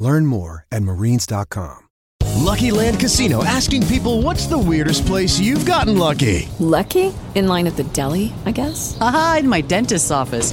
Learn more at marines.com. Lucky Land Casino asking people what's the weirdest place you've gotten lucky? Lucky? In line at the deli, I guess? Aha, in my dentist's office.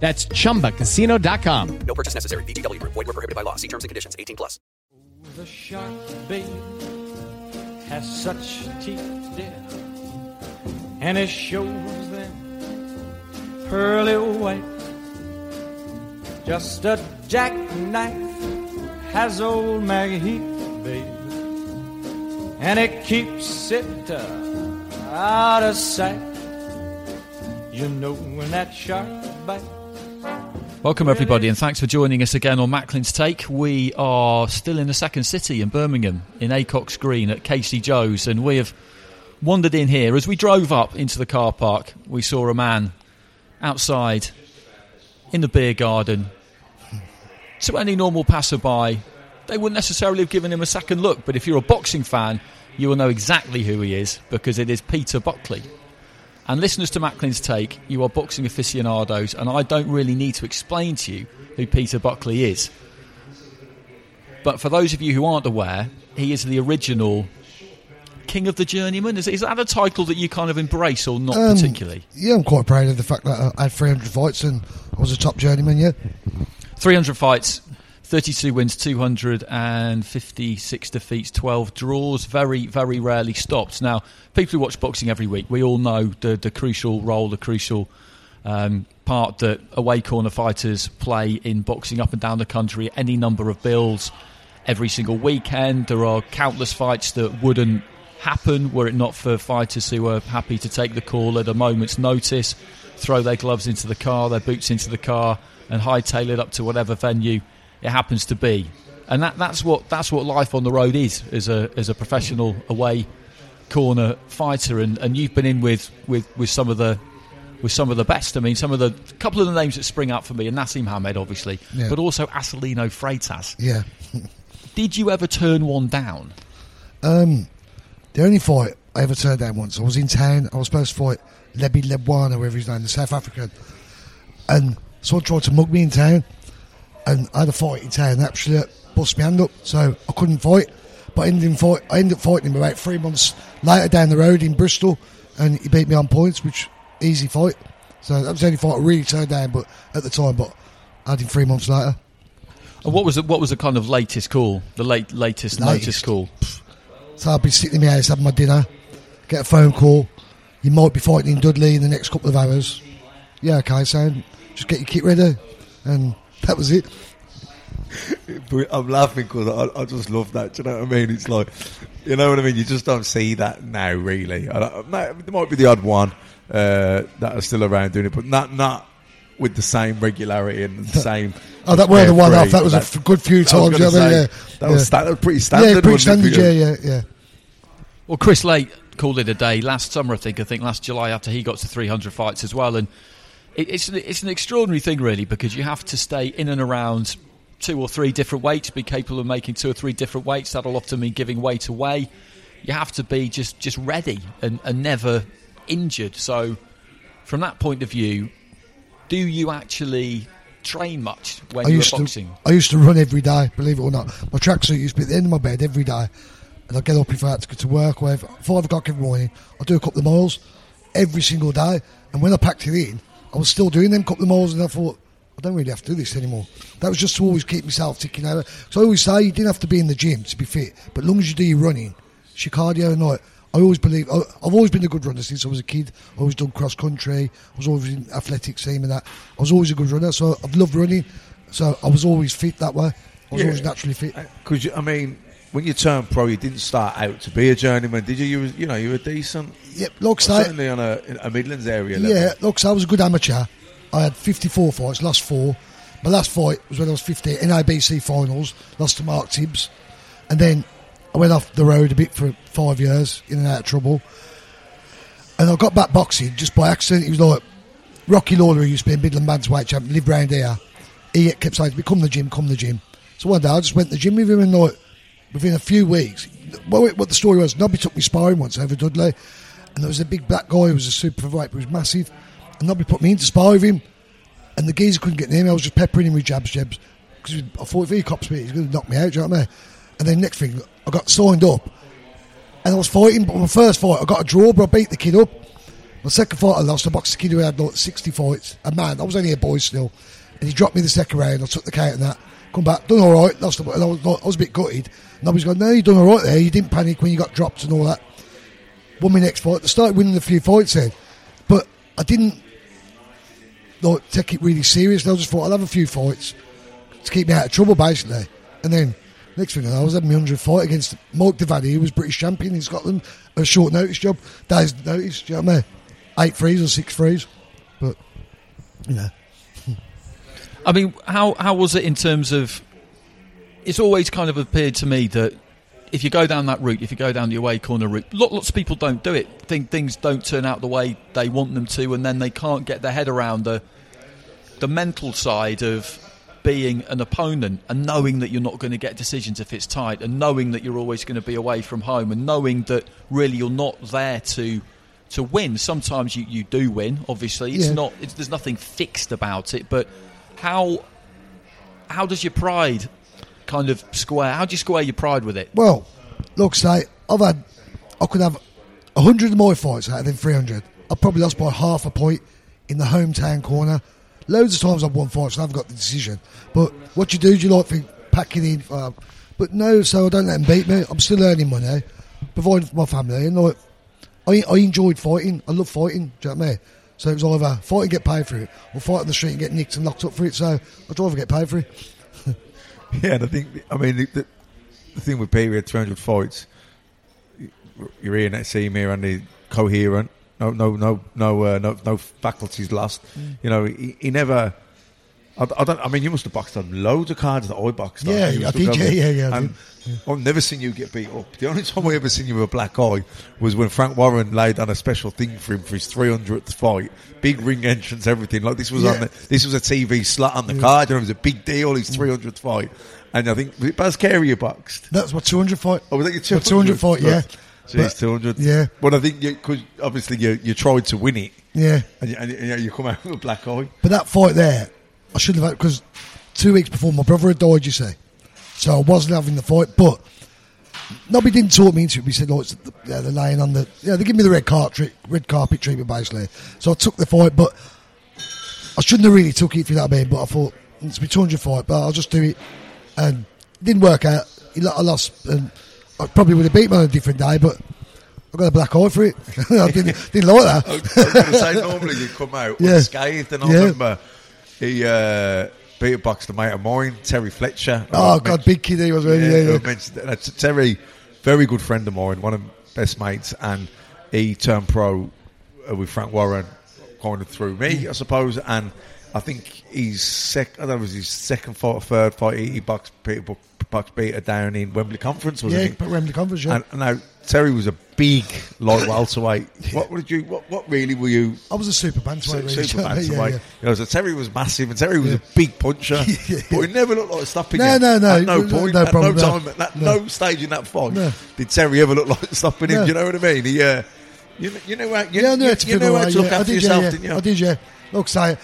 That's chumbacasino.com. No purchase necessary. VGW Group. Void were prohibited by law. See terms and conditions. 18 plus. The shark, babe, has such teeth, dear, and it shows them pearly white. Just a jackknife has old Macheath, babe, and it keeps it uh, out of sight. You know when that shark bites. Welcome, everybody, and thanks for joining us again on Macklin's Take. We are still in the second city in Birmingham, in Acocks Green at Casey Joe's, and we have wandered in here. As we drove up into the car park, we saw a man outside in the beer garden. To any normal passerby, they wouldn't necessarily have given him a second look, but if you're a boxing fan, you will know exactly who he is because it is Peter Buckley. And listeners to Macklin's Take, you are boxing aficionados, and I don't really need to explain to you who Peter Buckley is. But for those of you who aren't aware, he is the original King of the Journeyman. Is, is that a title that you kind of embrace or not Um, particularly? Yeah, I'm quite proud of the fact that I had 300 fights and I was a top journeyman, yeah. 300 fights, 32 wins, 256 defeats, 12 draws, very, very rarely stopped. Now, people who watch boxing every week, we all know the, the crucial role, the crucial um, part that away corner fighters play in boxing up and down the country, any number of bills every single weekend. There are countless fights that wouldn't happen were it not for fighters who are happy to take the call at a moment's notice, throw their gloves into the car, their boots into the car, and hightail it up to whatever venue it happens to be. And that, that's what that's what life on the road is as a as a professional away corner fighter. And, and you've been in with, with, with some of the with some of the best. I mean, some of the couple of the names that spring up for me, and Naseem Hamed, obviously, Yeah. but also Acelino Freitas. Yeah. Did you ever turn one down? Um, the only fight I ever turned down once, I was in town, I was supposed to fight Lebi Lebwana, whatever his name, the South African. And someone tried to mug me in town, and I had a fight in town, actually bust my hand up, so I couldn't fight. But I ended, in fight, I ended up fighting him about three months later down the road in Bristol, and he beat me on points, which easy fight. So that was the only fight I really turned down, but at the time, but I had him three months later. And what was the, what was the kind of latest call? The late latest, Latest. notice call? So I'll be sitting in my house having my dinner, get a phone call. You might be fighting in Dudley in the next couple of hours. Yeah, okay, so just get your kit ready. And that was it. I'm laughing because I, I just love that. Do you know what I mean? It's like, you know what I mean? You just don't see that now, really. I don't- there might be the odd one uh, that are still around doing it, but not not with the same regularity and the same. Oh, that were the one off. That was a f- good few times. gonna you know what I mean? say, yeah. That was, yeah. sta- that was pretty standard. Yeah, pretty standard. Yeah, yeah, yeah. Well, Kris Laight called it a day last summer. I think. I think last July after he got to 300 fights as well, and it, it's an, it's an extraordinary thing really because you have to stay in and around two or three different weights, be capable of making two or three different weights. That'll often mean giving weight away. You have to be just just ready and, and never injured. So, from that point of view, do you actually train much when I you were used boxing? to I used to run every day. Believe it or not, my tracksuit used to be at the end of my bed every day, and I'd get up if I had to go to work. Or whatever. five o'clock every morning, I'd do a couple of miles every single day. And when I packed it in, I was still doing them couple of miles, and I thought. I don't really have to do this anymore. That was just to always keep myself ticking over. So I always say you didn't have to be in the gym to be fit, but as long as you do your running, your cardio and like, I always believe I- I've always been a good runner since I was a kid. I always done cross country. I was always in athletics team and that. I was always a good runner, so I've loved running. So I was always fit that way. I was Yeah. always naturally fit. Uh, because I mean, when you turned pro, you didn't start out to be a journeyman, did you? You was, you know, you were decent. Yep, like I say- certainly on a, a Midlands area level. Yeah, looks so I was a good amateur. I had 54 fights, lost four. My last fight was when I was 15, NABC finals, lost to Mark Tibbs. And then I went off the road a bit for five years, in and out of trouble. And I got back boxing just by accident. It was like Rocky Lawler, who used to be a Midland Bantamweight champion, lived round here. He kept saying to me, come to the gym, come to the gym. So one day I just went to the gym with him and like, within a few weeks, well, what the story was, Nobby took me sparring once over Dudley. And there was a big black guy who was a super fight, but he was massive. And Nobby put me in to with him. And the geezer couldn't get near me. I was just peppering him with jabs, jabs. Because I thought if he cops me, he's going to knock me out, do you know what I mean? And then next thing, I got signed up. And I was fighting, but my first fight, I got a draw, but I beat the kid up. My second fight, I lost. I boxed a kid who had like 60 fights. A man, I was only a boy still. And he dropped me the second round. I took the count and that. Come back, done all right. Lost, the- I was, I was a bit gutted. Was going, no, you done all right there. You didn't panic when you got dropped and all that. Won my next fight. I started winning a few fights then. But I didn't like take it really seriously. I just thought I'll have a few fights to keep me out of trouble, basically. And then next thing I know, I was having my hundred fight against Mike Deveney, who was British champion in Scotland. A short notice job, days notice. Do you know what I mean? Eight threes or six threes, but you know. I mean, how how was it in terms of? It's always kind of appeared to me that if you go down that route, if you go down the away corner route, lots of people don't do it. Think things don't turn out the way they want them to, and then they can't get their head around the the mental side of being an opponent and knowing that you're not going to get decisions if it's tight, and knowing that you're always going to be away from home, and knowing that really you're not there to to win. Sometimes you, you do win. Obviously, it's Yeah. not. It's, there's nothing fixed about it, but how how does your pride kind of square? How do you square your pride with it? Well, look, say I've had, I could have a hundred more fights out of them three hundred. I probably lost by half a point in the hometown corner. Loads of times I've won fights and I've got the decision. But what you do, do you like think packing in? Uh, but no, so I don't let them beat me. I'm still earning money, providing for my family, and like I, I enjoyed fighting. I love fighting. Do you know what I mean? So it was either fight and get paid for it, or fight on the street and get nicked and locked up for it. So I'd rather get paid for it. Yeah, and I think I mean the, the, the thing with Peter, he had 300 fights. You're hearing that same here, and the coherent, no, no, no, no, uh, no, no faculties lost. Mm. You know, he, he never. I, I don't. I mean, you must have boxed on loads of cards that I boxed on. Yeah, I did, yeah, yeah, yeah, And I've never seen you get beat up. The only time I ever seen you with a black eye was when Frank Warren laid on a special thing for him for his 300th fight. Big ring entrance, everything. Like this was on the, this was a TV slot on the Yeah. card. And it was a big deal. His mm. 300th fight. And I think was it Baz Carey you boxed? That's my 200 fight. Oh, was that your My 200? 200 fight, yeah. Jeez, But- 200. Yeah. But I think because obviously you you tried to win it, Yeah. and you, and, you- and you come out with a black eye. But that fight there, I should have had because two weeks before my brother had died, you see. So I wasn't having the fight, but nobody didn't talk me into it. We said, "Oh, it's the, yeah, they're laying on the yeah." They give me the red carpet, red carpet treatment basically. So I took the fight, but I shouldn't have really took it if that mean. But I thought it's my 200 fight, but I'll just do it, and it didn't work out. I lost, and I probably would have beat him on a different day, but. I got a black eye for it. I didn't, didn't like that. I was going to say normally you come out Yeah. unscathed, and I Yeah. remember he uh, beat a mate of mine, Terry Fletcher. Oh I God, big kid he was really. Yeah, I yeah. that. That's Terry, very good friend of mine, one of my best mates, and he turned pro uh, with Frank Warren, kind of through me, I suppose. And I think he's sec. I don't know, it was his second fight or third fight. He, boxed Peter Buck, boxed Peter down in Wembley Conference, wasn't Yeah, but Wembley Conference, yeah. And now Terry was a big light welterweight. What did you? What, what really were you? I was a super bantamweight. Su- really. super bantamweight. yeah. You know, so Terry was massive, and Terry was Yeah. a big puncher, Yeah. but he never looked like stopping No, you. no, no. At no No, point, no at problem, no no. time, at that, No. no. stage in that fight, No. did Terry ever look like stopping him? No. Do you know what I mean? He, uh, you, you know how you, yeah, I knew you, to you know how to look yeah. After did, yourself, yeah, yeah. didn't you? I did, yeah. Look, say,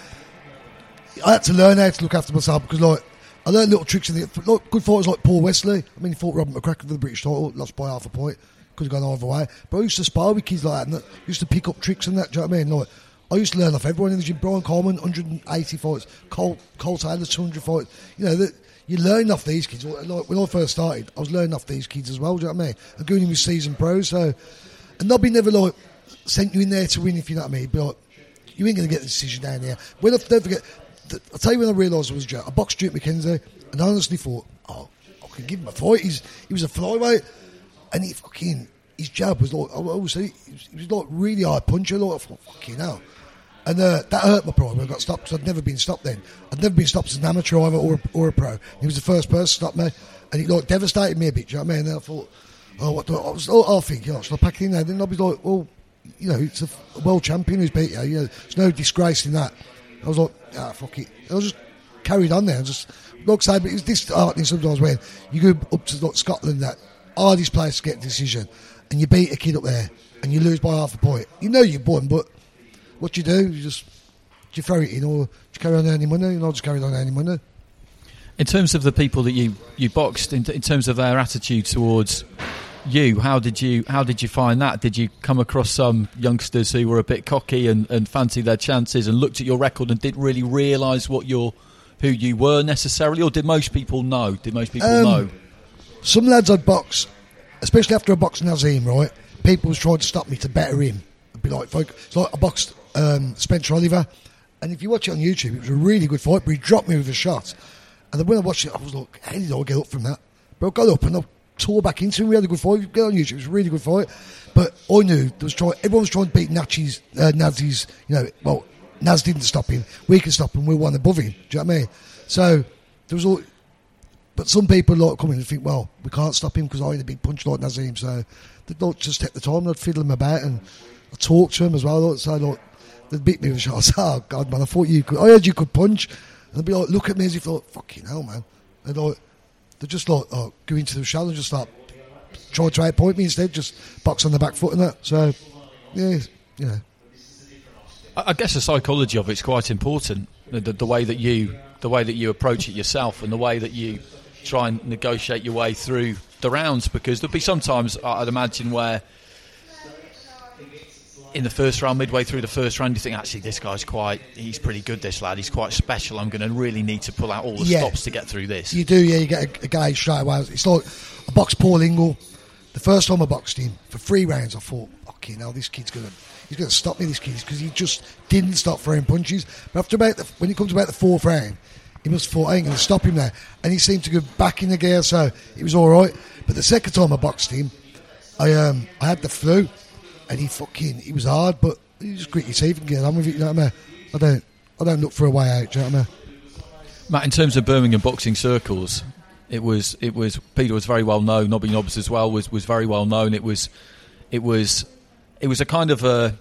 I had to learn how to look after myself because like I learned little tricks in the like, good fighters like Paul Wesley. I mean, he fought Robert McCracken for the British title, lost by half a point. Could have gone either way. But I used to spar with kids like that, and used to pick up tricks and that. Do you know what I mean? Like I used to learn off everyone in the gym. Brian Coleman, 180 fights. Cole Cole Taylor, 200 fights. You know that. You learn off these kids. Like when I first started, I was learning off these kids as well. Do you know what I mean? And going seasoned pros. So, and Nobby never like sent you in there to win, if you know what I mean. But like, you ain't going to get the decision down here. When I, don't forget, I'll tell you when I realised I was a joke. I boxed Stuart McKenzie, and I honestly thought, oh, I can give him a fight. He's, he was a flyweight, and he fucking his jab was like, I always say, he was, was like really hard puncher. Like, I thought, fucking hell. And uh, that hurt my pride when I got stopped because I'd never been stopped then. I'd never been stopped as an amateur either or, or a pro. He was the first person to stop me, and it like devastated me a bit. Do you know what I mean? And I thought, oh, what do I, I was, oh, I think, you know, should I pack it in there? Then I'll be like, well, you know, it's a, world champion who's beat you. you know, there's no disgrace in that. I was like, ah, fuck it. I was just carried on there. just like I say, but it's disheartening sometimes when you go up to like, Scotland, that hardest place to get a decision, and you beat a kid up there, and you lose by half a point. You know you won, but what do you do? You just do you throw it in, or do you carry on earning money? And I just carried on earning money. In terms of the people that you, you boxed, in, in terms of their attitude towards you, how did you how did you find that? Did you come across some youngsters who were a bit cocky and, and fancy their chances and looked at your record and didn't really realise what your who you were necessarily, or did most people know? Did most people Um, know? Some lads I'd box, especially after I boxed Naseem, right? People was trying to stop me to better him. I'd be like, folk, it's like I boxed um, Spencer Oliver, and if you watch it on YouTube, it was a really good fight, but he dropped me with a shot. And then when I watched it, I was like, how did I get up from that? But I got up and I tore back into him. We had a good fight. Get on YouTube, it was a really good fight. But I knew there was trying, everyone was trying to beat Nachi's, uh, Naz's, you know, well, Naz didn't stop him. We could stop him. We won above him. Do you know what I mean? So there was all. But some people like come in and think, well, we can't stop him because I had a big punch like Naseem. So they'd like just take the time, they'd fiddle him about and I'd talk to him as well. So like, they'd beat me with a shot. Oh, God, man, I thought you could. I heard you could punch. And they'd be like, look at me as if, like, fucking hell, man. And like, they're just like, oh, go into the shadow and just start try to outpoint me instead, just box on the back foot and that. So, yeah, you know. I I guess the psychology of it's quite important. The, the way that you the way that you approach it yourself and the way that you try and negotiate your way through the rounds because there'll be sometimes I'd imagine where in the first round, midway through the first round, you think actually this guy's quite he's pretty good. This lad, he's quite special. I'm going to really need to pull out all the Yeah. stops to get through this. You do, yeah. You get a, a guy straight away. It's like I boxed Paul Ingle. The first time I boxed him for three rounds, I thought, okay, now this kid's gonna he's gonna stop me. This kid because he just didn't stop throwing punches. But after about the, when it comes to about the fourth round, he must have thought I ain't gonna stop him there, and he seemed to go back in the gear. So it was all right. But the second time I boxed him, I um I had the flu, and he fucking he was hard, but you just grit your teeth and get on with it. You know what I mean? I don't I don't look for a way out. Do you know what I mean? Matt, in terms of Birmingham boxing circles, it was it was Peter was very well known. Nobby Nobbs as well was, was very well known. It was it was it was a kind of a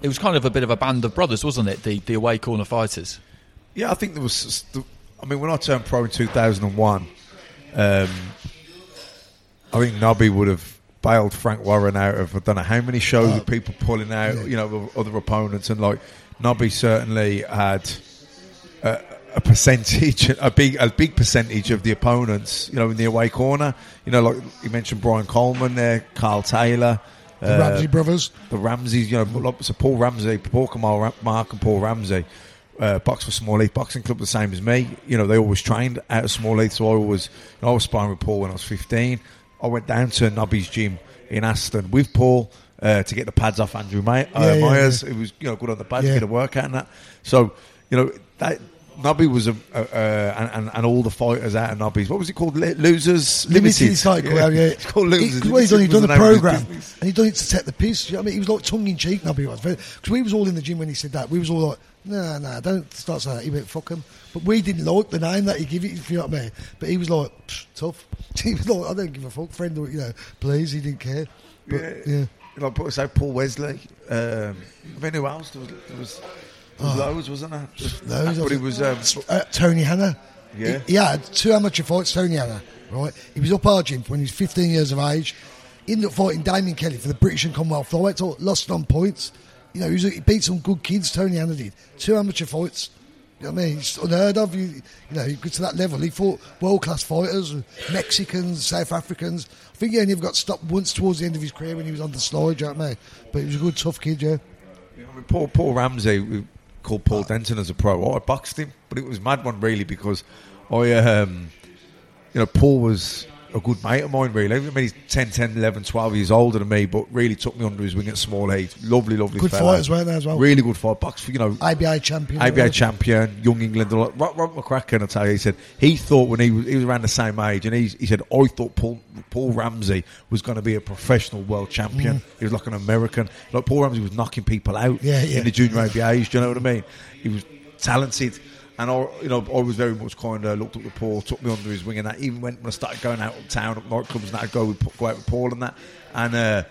it was kind of a bit of a band of brothers, wasn't it? The the away corner fighters. Yeah, I think there was. I mean, when I turned pro in 2001, um, I think Nobby would have bailed Frank Warren out of I don't know how many shows with people pulling out, you know, other opponents, and like Nobby certainly had a, a percentage, a big, a big percentage of the opponents, you know, in the away corner. You know, like you mentioned, Brian Coleman there, Carl Taylor. The Ramsey brothers. The Ramseys, you know, so Paul Ramsey, Paul Kamal Mark and Paul Ramsey, uh, box for Small Heath Boxing Club, the same as me. You know, they always trained out of Small Heath, so I always, I was sparring with Paul when I was 15. I went down to Nobby's gym in Aston with Paul uh, to get the pads off Andrew May- uh, Yeah, yeah, Myers. It was, you know, good on the pads, Yeah. get a workout and that. So, you know, that. Nobby was a, a, uh, and, and, all the fighters out of Nobby's. What was it called? Li- Losers Limited cycle, yeah. yeah. It's called Losers. He's done, he'd done Limited the was the name of his program, and he'd done it to take the piece. You know what I mean, he was like tongue in cheek. Nobby was because we was all in the gym when he said that. We was all like, nah, nah, don't start saying that. He went fuck him. But we didn't like the name that he gave it. If you know what I mean. But he was like tough. He was like, I don't give a fuck, friend. Or, you know, please. He didn't care. But Yeah. yeah. Put say Paul Wesley. Um, I mean, who else? There was, there was, was loads, wasn't there? Those but it was. Um, uh, Tony Hanna. Yeah. He, he had two amateur fights, Tony Hanna, right? He was up gym when he was 15 years of age. He ended up fighting Damaen Kelly for the British and Commonwealth flyweight title, lost on points. You know, he, was, he beat some good kids, Tony Hanna did. Two amateur fights. You know what I mean? It's unheard of. You, you know, you get to that level. He fought world class fighters, Mexicans, South Africans. I think he only got stopped once towards the end of his career when he was on the slide, you know what I mean? But he was a good, tough kid, yeah. I mean, Paul, Paul Ramsey, called Paul Denton as a pro. I boxed him, but it was mad one really because I, um, you know, Paul was a good mate of mine really. I mean, he's 10, 10, 11, 12 years older than me, but really took me under his wing at small age. Lovely, lovely Good fella. fighters, weren't they, as well? Really good fight. Box, you know, IBI champion. ABA champion, Young England. Rob, Rob McCracken, I tell you, he said he thought when he was, he was around the same age, and he, he said, I thought Paul, Paul Ramsey was going to be a professional world champion. Mm. He was like an American. Like Paul Ramsey was knocking people out Yeah, yeah. in the junior ABAs. Do you know what I mean? He was talented. And I, you know, I was very much kind of looked up to Paul, took me under his wing, and that. Even when, when I started going out of town at nightclubs, and that I'd go with, go out with Paul and that. And uh,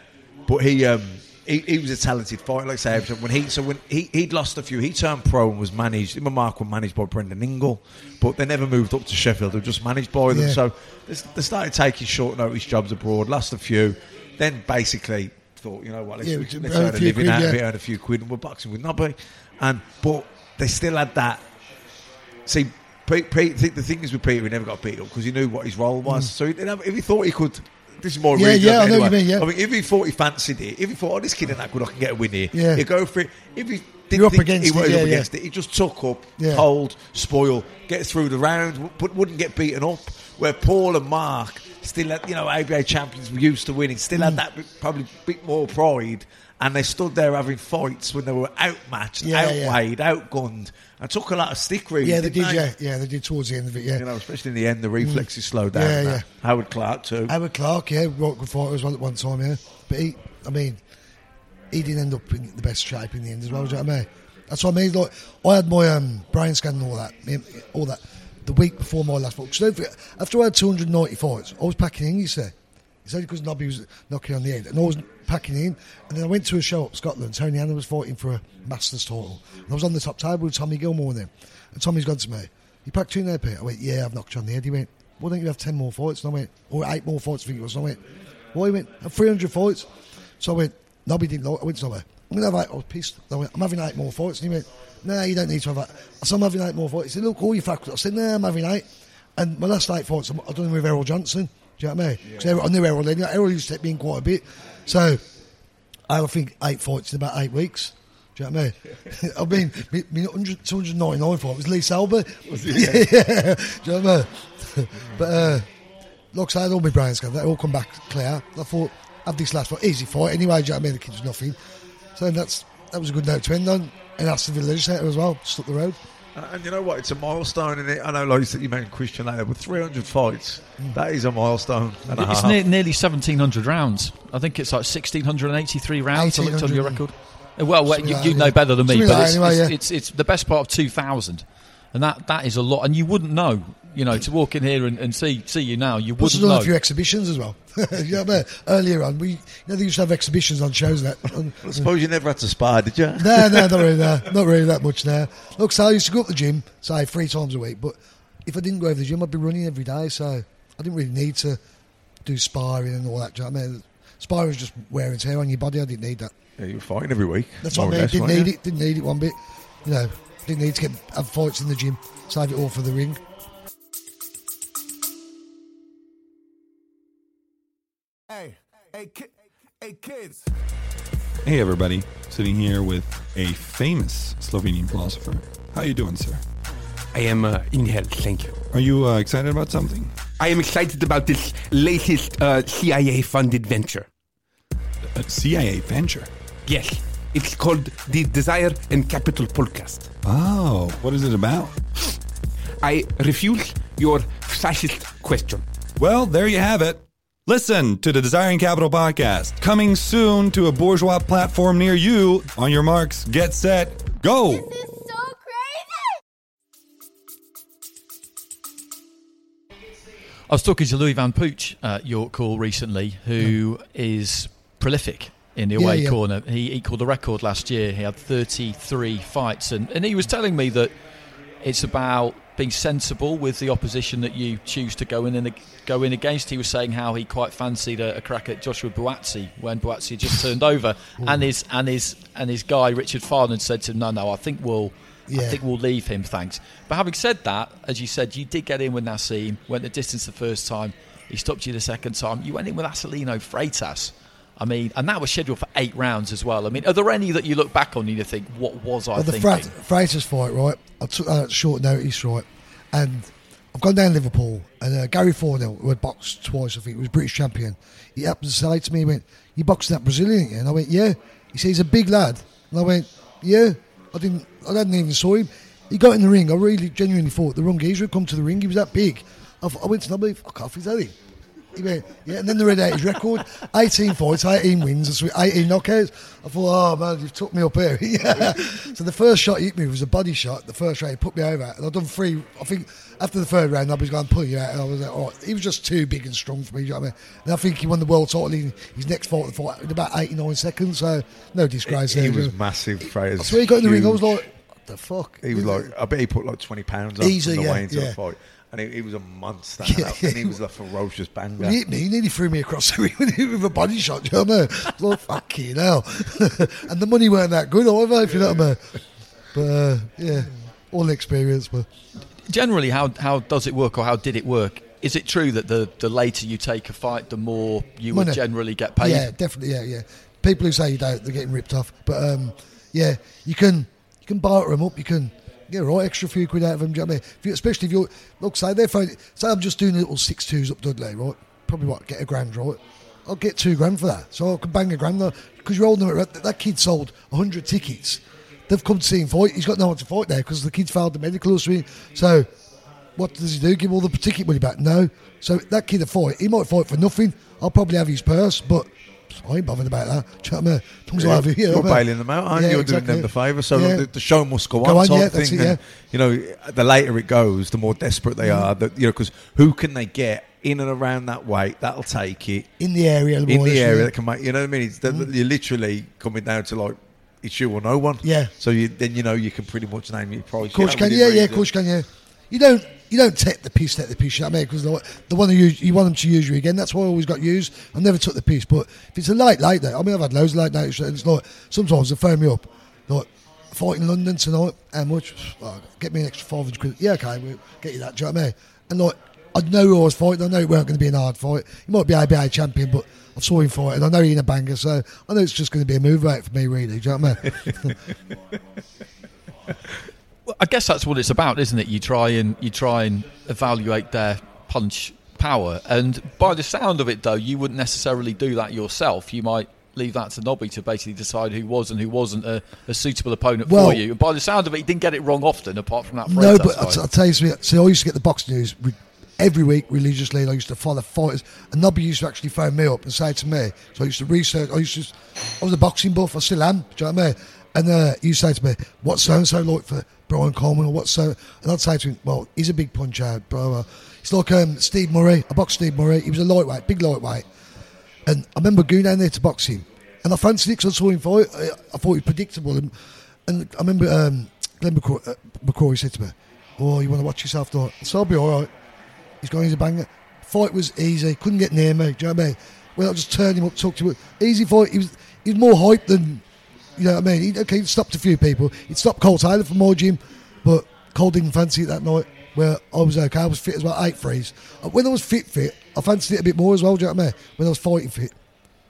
but he, um, he, he was a talented fighter, like I say. When he, so when he, he'd lost a few, he turned pro and was managed. Him and Mark were managed by Brendan Ingle, but they never moved up to Sheffield. They were just managed by them. Yeah. So they, they started taking short notice jobs abroad. Lost a few, then basically thought, you know what, let's, Yeah, let's earn a a few living quid, out of it, earn a few quid, and we're boxing with Nobby. And but they still had that. See, Pete, Pete, the the thing is with Peter, he never got beat up because he knew what his role was. So he have, if he thought he could. This is more Yeah, yeah, I know what you mean, yeah. I mean, if he thought he fancied it, if he thought, oh, this kid ain't that good, I can get a win here, Yeah. he'd go for it. If he didn't You're up against he it, was yeah, up yeah. against it, he just took up, Yeah. hold, spoil, get through the round, but wouldn't get beaten up. Where Paul and Mark still had, you know, ABA champions were used to winning, still Mm. had that probably bit more pride. And they stood there having fights when they were outmatched, Yeah, yeah. outweighed, outgunned, and took a lot of stick. Really, Yeah, they didn't yeah. Yeah, they did towards the end of it, yeah. You know, especially in the end, the reflexes slowed down. Yeah, yeah. that. Howard Clark too. Howard Clark, yeah, right good fighter as well at one time, yeah. But he, I mean, he didn't end up in the best shape in the end as well. Do you know what I mean? That's what I mean. Like, I had my um, brain scan and all that, all that, the week before my last fight. 'Cause don't forget, after I had 290 fights, I was packing in. You say, it's only because Nobby was knocking on the head, and I was packing in. And then I went to a show up Scotland. Tony Hanna was fighting for a Masters title, and I was on the top table with Tommy Gilmour and them. And Tommy's gone to me. You packed two in there, Pete? I went, yeah, I've knocked you on the head. He went, why don't you have 10 more fights? And I went, or eight more fights, I think it was. And I went, why? He went, "Have 300 fights. So I went, Nobby didn't like I went to Nobby. I'm going to have eight. I was pissed. I went, I'm having eight more fights. And he went, no, you don't need to have that. I said, I'm having eight more fights. He said, look, all your factors. I said, no, I'm having eight. And my last eight fights, I've done them with Errol Johnson. Do you know what I mean? 'Cause Errol- I knew Errol then. Errol used to take me in quite a bit. So I think eight fights in about eight weeks. Do you know what I mean? I mean, me, me 100, 299 fight was Lee Selby. yeah, yeah. Do you know what I mean? but, uh, like I said, all my brains scanned, they all come back clear. I thought, have this last fight, easy fight anyway, do you know what I mean? The kid was nothing. So that's that was a good note to end on. And Aston Villa Legislator as well, just up the road. And, and you know what? It's a milestone in it. I know, like you mentioned Kristian Laight, with 300 fights, Mm. that is a milestone and a It's half. ne- nearly 1,700 rounds. I think it's like 1,683 rounds. I looked on your record. Uh, Well, well you, you know better than me, Something but like it's, anyway, it's, yeah. it's, it's the best part of 2,000. And that, that is a lot. And you wouldn't know, you know, to walk in here and, and see see you now, you Plus, wouldn't I've done know. a few exhibitions as well. you know what Earlier on, we you know they used to have exhibitions on shows that. And- um, I suppose you never had to spar, did you? no, no, not really, no, not really that much now. Look, so I used to go up the gym, say three times a week, but if I didn't go over the gym, I'd be running every day, so I didn't really need to do sparring and all that. Do you know what I mean? Sparring was just wear and tear on your body. I didn't need that. Yeah, you were fighting every week. That's more what I mean. less, Didn't weren't need you? it. Didn't need it one bit. You know, didn't need to get have fights in the gym. Save it all for the ring. Hey, hey, ki- hey, kids. Hey everybody, sitting here with a famous Slovenian philosopher. How are you doing, sir? I am uh, in health, thank you. Are you uh, excited about something? I am excited about this latest uh, CIA-funded venture. A CIA venture. Yes, it's called the Desire and Capital Podcast. Oh, what is it about? I refuse your fascist question. Well, there you have it. Listen to the Desiring Capital podcast, coming soon to a bourgeois platform near you. On your marks, get set, go! This is so crazy. I was talking to Lewis van Poetsch at York Hall recently, who is prolific in the away yeah. corner. He equalled the record last year. He had 33 fights, and, and he was telling me that it's about being sensible with the opposition that you choose to go in and go in against. He was saying how he quite fancied a, a crack at Joshua Buatsi when Buatsi had just turned over, and his and his and his guy Richard Farnan said to him, "No, no, I think we'll." I think we'll leave him, thanks. But having said that, as you said, you did get in with Naseem, went the distance the first time. He stopped you the second time. You went in with Acelino Freitas. I mean, and that was scheduled for eight rounds as well. I mean, are there any that you look back on and you think, what was I Well, the thinking? Fra- Freitas fight, right? I took that at short notice, right? And I've gone down to Liverpool, and uh, Gary Fornell, who had boxed twice, I think, was British champion. He happened to say to me, he went, "You boxing that Brazilian?" ain't you?" And I went, "Yeah." He said, "He's a big lad," and I went, "Yeah." I didn't, I hadn't even saw him. He got in the ring. I really genuinely thought the wrong geezer had come to the ring. He was that big. I, I went to Nobby, fuck off, is that him? He went, yeah, and then they read out his record 18 fights, 18 wins, 18 knockouts. I thought, oh man, you've took me up here. yeah. So the first shot he hit me was a body shot. The first round, he put me over. And I'd done three, I think after the third round, I was going to pull you out. And I was like, right. He was just too big and strong for me, you know what I mean? And I think he won the world title in his next fight, the fight in about 89 seconds. So no disgrace He there. was massive, Fraser. I swear he got in the ring, I was like, what the fuck? He was like, I bet he put like 20 pounds on Easy, the yeah, way into yeah. the fight. And he, he was a monster. Yeah. and he was a ferocious banger. He hit me. He nearly threw me across the ring with with a body shot. Do you know what I mean? Like, fucking hell. and the money weren't that good either, if you know what I mean. But uh, yeah, all the experience. But Generally, how, how does it work or how did it work? Is it true that the, the later you take a fight, the more you would generally get paid? Yeah, definitely. Yeah, yeah. People who say you don't, they're getting ripped off. But um, yeah, you can you can barter them up. You can get right extra few quid out of them. Do you know what I mean? If you, especially if you're look, say they're say I'm just doing a little six twos up Dudley, right? Probably what get a grand, right? I'll get two grand for that. So I can bang a grand because you're holding them. At, that kid sold hundred tickets. They've come to see him fight. He's got no one to fight there because the kid's failed the medical or something. So what does he do? Give all the ticket money back? No. So that kid a fight, he might fight for nothing. I'll probably have his purse, but I ain't bothered about that. Do you know what I mean? As long as I have you know You're I bailing them out, aren't Yeah, you? You're exactly. doing them the favour. So Yeah. the, the show must go, Go on, on, type yeah, it, And, you know, the later it goes, the more desperate they Mm. are. That you know, because who can they get in and around that weight that'll take it In the area, in the area yeah. that can make you know what I mean? It's that you're literally coming down to like it's you or no one. Yeah. So you then you know you can pretty much name your price. Of course you you can, yeah, yeah, of course you can, yeah. You don't, you don't take the piece, take the piece. You know what I mean? Because the, the one use, you want them to use you again. That's why I always got used. I never took the piece. But if it's a light, light day, I mean, I've had loads of light nights. It's like sometimes they phone me up, like fight in London tonight. How much? Oh, get me an extra five hundred quid. Yeah, okay, we'll get you that. Do you know what I mean? And like, I know who I was fighting. I know it weren't going to be an hard fight. He might be ABA champion, but I've saw him fight, and I know he's in a banger. So I know it's just going to be a move rate for me, really. Do you know what I mean? Well, I guess that's what it's about, isn't it? You try and you try and evaluate their punch power, and by the sound of it, though, you wouldn't necessarily do that yourself. You might leave that to Nobby to basically decide who was and who wasn't a, a suitable opponent Well- for you. And by the sound of it, he didn't get it wrong often, apart from that. No, but I'll, t- I'll tell you something. So I used to get the box news every week religiously. And I used to follow fighters, and Nobby used to actually phone me up and say to me. So I used to research. I used to. I was a boxing buff. I still am. Do you know what I mean? And uh, he used to say to me, "What's so and so like for Brian Coleman?" Or what's so? And I'd say to him, "Well, he's a big puncher, bro. Uh, It's like um, Steve Murray. I boxed Steve Murray. He was a lightweight, big lightweight. And I remember going down there to box him. And I fancied it because I saw him fight. I, thought he was predictable. And, and I remember um, Glenn McCrory, uh, McCrory said to me, Oh, you want to watch yourself tonight? So I'll be all right. He's going, he's a banger. Fight was easy. Couldn't get near me. Do you know what I mean? Well, I just turned him up, talked to him. Easy fight. He was, he was more hyped than, you know what I mean? He, okay, he stopped a few people. He'd stopped Cole Taylor from my gym, but Cole didn't fancy it that night. Where I was okay, I was fit as well, eight threes. Uh, When I was fit, fit, I fancied it a bit more as well. Do you know what I mean? When I was fighting fit,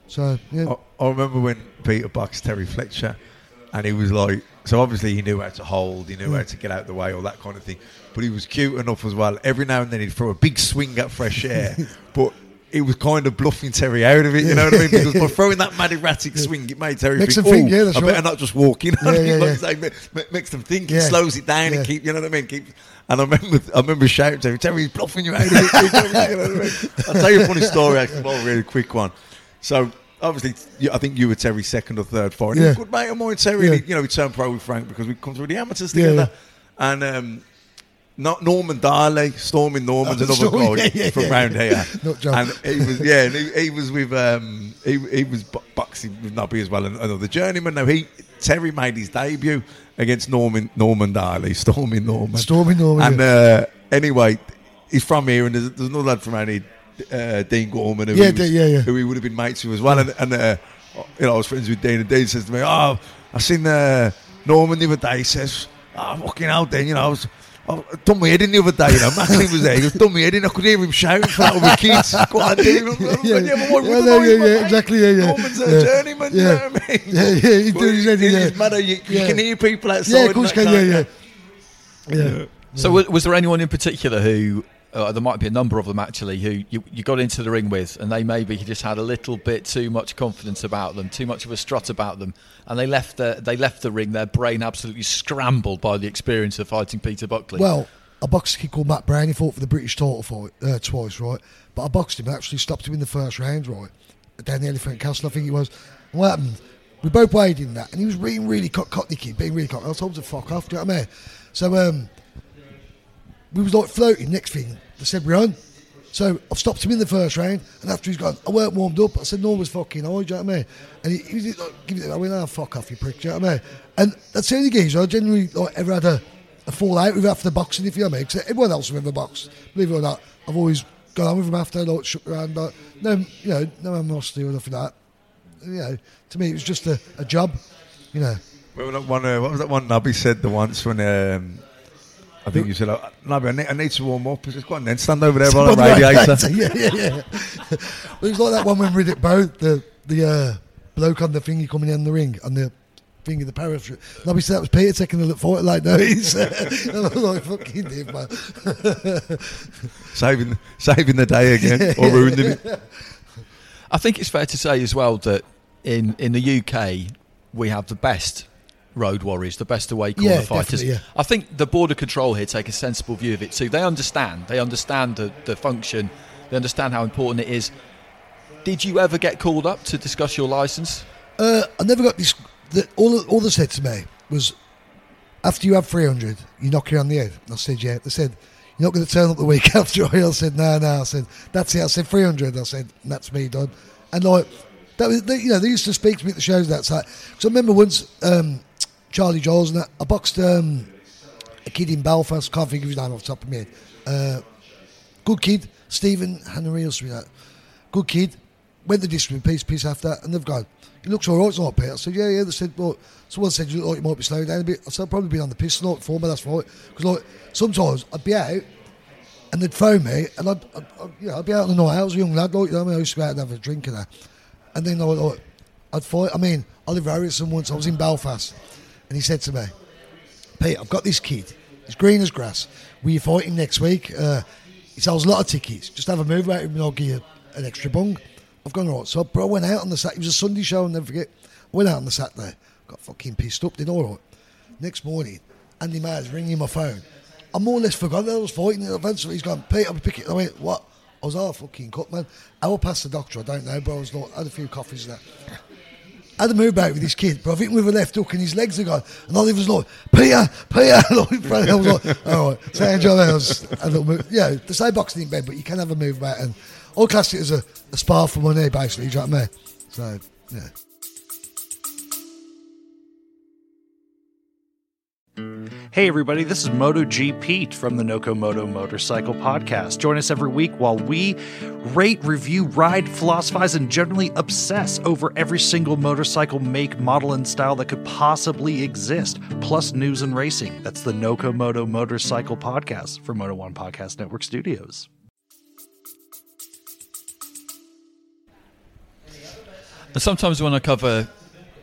so yeah. I, I remember when Peter boxed Terry Fletcher, and he was like, so obviously he knew how to hold, he knew Mm. how to get out of the way, all that kind of thing. But he was cute enough as well. Every now and then he'd throw a big swing at fresh air, but. He was kind of bluffing Terry out of it, you know what I mean? Because by throwing that mad erratic swing, it made Terry Makes think, think, "Ooh, yeah, that's I better right. not just walk in." Yeah, yeah, like yeah. say, ma- ma- makes them think. Yeah. It slows it down Yeah. and keep, you know what I mean? Keep. And I remember, I remember shouting to Terry, "Terry's bluffing you out of it." you know what I mean? I'll tell you a funny story, actually, well, a really quick one. So obviously, I think you were Terry's second or third fight. And he was a Yeah. good mate of mine, Terry. Yeah. and he- You know, we turned pro with Frank because we come through the amateurs Yeah, together. And um, not Norman Dhalie, Stormy Norman's Oh, another Stormy, guy yeah, yeah, from yeah. round here. Not John. And he was, yeah, and he, he was with, um, he, he was bo- boxing with Nobby as well, and another journeyman. Now he, Terry made his debut against Norman Norman Dhalie, Stormy Norman. Stormy Norman, And uh, anyway, he's from here, and there's, there's another lad from here, uh, Dean Gorman, who, Yeah, he was, Dean, yeah, yeah. who he would have been mates with as well. And, and uh, you know, I was friends with Dean, and Dean says to me, "Oh, I seen uh, Norman the other day." He says, oh, fucking hell, then, you know, I was. I done my head in the other day, you know. Macklin was there. He was done my head in. I could hear him shouting for that other kids. Go on, dude. yeah, yeah, but yeah, no, yeah, yeah, exactly, yeah, yeah. Norman's a yeah. journeyman, yeah. you know what I mean? Yeah, yeah, he's doing his head in It there. doesn't matter, you, you Yeah. can hear people outside. Yeah, of course can, that, yeah, can't yeah. you? Yeah. So, wa- was there anyone in particular who, uh, there might be a number of them actually, who you, you got into the ring with, and they maybe just had a little bit too much confidence about them, too much of a strut about them, and they left the they left the ring, their brain absolutely scrambled by the experience of fighting Peter Buckley. Well, a boxer kid called Matt Brown, he fought for the British title fight uh, twice, right? But I boxed him, and actually stopped him in the first round, right? Down the Elephant Castle, I think it was. And what happened? We both weighed in that, and he was being really cockney kid, being really cockney. I told him to fuck off, do you know what I mean? So um, we was like floating. Next thing, they said we're on. So I've stopped him in the first round, and after he's gone, I weren't warmed up. I said, "No one was fucking high." Do you know what I mean? And he, he was like, "Give it." I went, "Oh, fuck off, you prick." Do you know what I mean? And that's the only games I generally like ever had a, a fallout with after boxing, if you know what I mean. 'Cause everyone else I've ever boxed, believe it or not, I've always gone on with them after, like shook around, like no, you know, no animosity or nothing like that. You know, to me, it was just a, a job. You know. Well, that one, uh, what was that one Nobby said the once when um, I think you said, oh, Nobby, I need, I need to warm up. He said, go on then, stand over there by the radiator. yeah, yeah, yeah. it was like that one when Riddick Bowe, the the uh, bloke on the thingy coming in the ring and the thingy, the parachute. Nobody said that was Peter taking the look for it. Like, no, he's uh, I like, fucking did, man. saving, saving the day again, or ruining it. I think it's fair to say as well that in, in the UK we have the best road warriors, the best away corner Yeah, fighters. yeah. I think the Board of Control here take a sensible view of it too. They understand. They understand the, the function. They understand how important it is. Did you ever get called up to discuss your license? Uh, I never got this. The, all all they said to me was, after you have 300, you knock you on the head. And I said, yeah. They said, you're not going to turn up the week after. I said, no, no. I said, that's it. I said, 300. I said, that's me done. And like, that was, they, you know, they used to speak to me at the shows that side. Because I remember once, um, Charlie Jones and that, I boxed um, a kid in Belfast, can't think of his name off the top of my head. Uh, good kid, Stephen Henry or something like that. Good kid. Went the distance, piece, piece after, and they've gone, he looks all right, it's not Peter. I said, yeah, yeah. They said, well, someone said, you look like you might be slowing down a bit. I said, I've probably been on the piss tonight before, but that's right. Because, like, sometimes I'd be out, and they'd phone me, and I'd, I'd, I'd, you know, I'd be out on the night. I was a young lad, like, you know, I, mean? I used to go out and have a drink and that. And then I would, like, I'd fight. I mean, Oliver Harrison once, I was in Belfast, and he said to me, Pete, I've got this kid. He's green as grass. Will you fight him next week? Uh, he sells a lot of tickets. Just have a move about him and I'll give you an extra bung. I've gone, right. So bro, I went out on the Saturday. It was a Sunday show, I'll never forget. I went out on the Saturday. Got fucking pissed up, did all right. Next morning, Andy Myers ringing my phone. I more or less forgot that I was fighting. Eventually, he's gone, Pete, I'll be picking. I went, what? I was all fucking cut, man. I will pass the doctor, I don't know, but I was like, had a few coffees that. I had a move back with his kid, but I think with a left hook and his legs are gone. And Oliver's like, Peter, Peter. I was like, all right. So Angel was a little move. Yeah, the same boxing in bed, but you can have a move back. And I'll class it as a, a spar for money, basically. Do you know what I mean? So, yeah. Hey everybody, this is MotoGPete from the Noco Moto Motorcycle Podcast. Join us every week while we rate, review, ride, philosophize, and generally obsess over every single motorcycle make, model, and style that could possibly exist, plus news and racing. That's the Noco Moto Motorcycle Podcast from Moto One Podcast Network Studios. And sometimes when I cover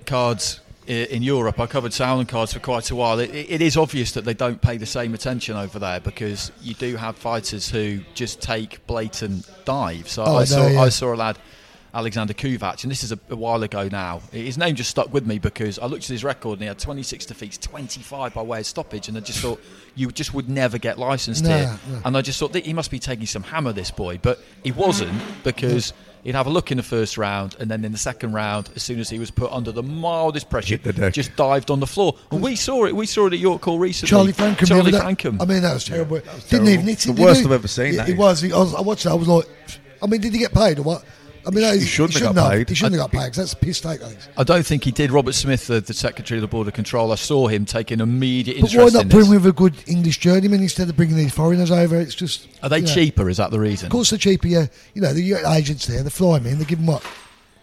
cards in Europe, I covered Sauerland cards for quite a while. It, it is obvious that they don't pay the same attention over there because you do have fighters who just take blatant dives. So Oh, I I saw yeah. I saw a lad. Alexander Kuvac, and this is a, a while ago now. His name just stuck with me because I looked at his record and he had 26 defeats, 25 by way of stoppage, and I just thought you just would never get licensed Nah, here. nah. And I just thought that he must be taking some hammer, this boy, but he wasn't because he'd have a look in the first round, and then in the second round, as soon as he was put under the mildest pressure, the just dived on the floor. And we saw it. We saw it at York Hall recently. Charlie Frankham. Charlie the other day- Frankham. I mean, that was terrible. Didn't terrible. even hit The worst he? I've ever seen, Yeah, that It is. was. I, was. I watched it. I was like, I mean, did he get paid or what? I mean, that is- He shouldn't have got paid. He shouldn't have got paid 'cause that's a piss take. That is. I don't think he did. Robert Smith, the, the secretary of the Board of Control, I saw him taking immediate But interest But why in not put him with a good English journeyman instead of bringing these foreigners over? It's just. Are they you know. cheaper? Is that the reason? Of course, they're cheaper. Yeah, you know, the agents there, they fly them in, they give them what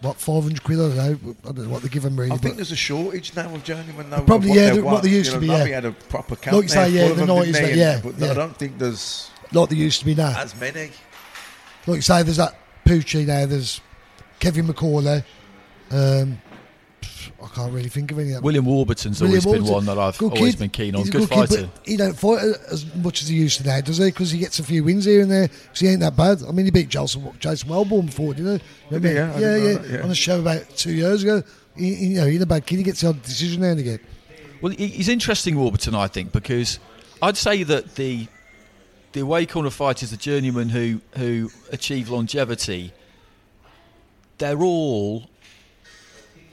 what five hundred quid. I don't know. I don't know what they give them really. I think there's a shortage now of journeymen. Though, Probably, of yeah, they the- what they used You to be, yeah. Nobby had a proper camp Like you say, yeah, the of them, 90s, like, yeah, but yeah. I don't think there's like they used to be now. as many. Like you say, there's that Poochie now. There's Kevin McCauley. Um, I can't really think of any. of. William Warburton's William always been one that I've good always kid. been keen on. He's a Good, kid, fighter. but he don't fight as much as he used to now, does he? Because he gets a few wins here and there. Because he ain't that bad. I mean, he beat Jason, Jason Welborn before, didn't he? Did he? Yeah, I yeah, yeah, that, yeah. On a show about two years ago. He, he- you know, he's a bad kid. He gets the odd decision now and again. Well, he's interesting, Warburton, I think, because I'd say that the the away corner fighters, the journeymen who who achieve longevity, they're all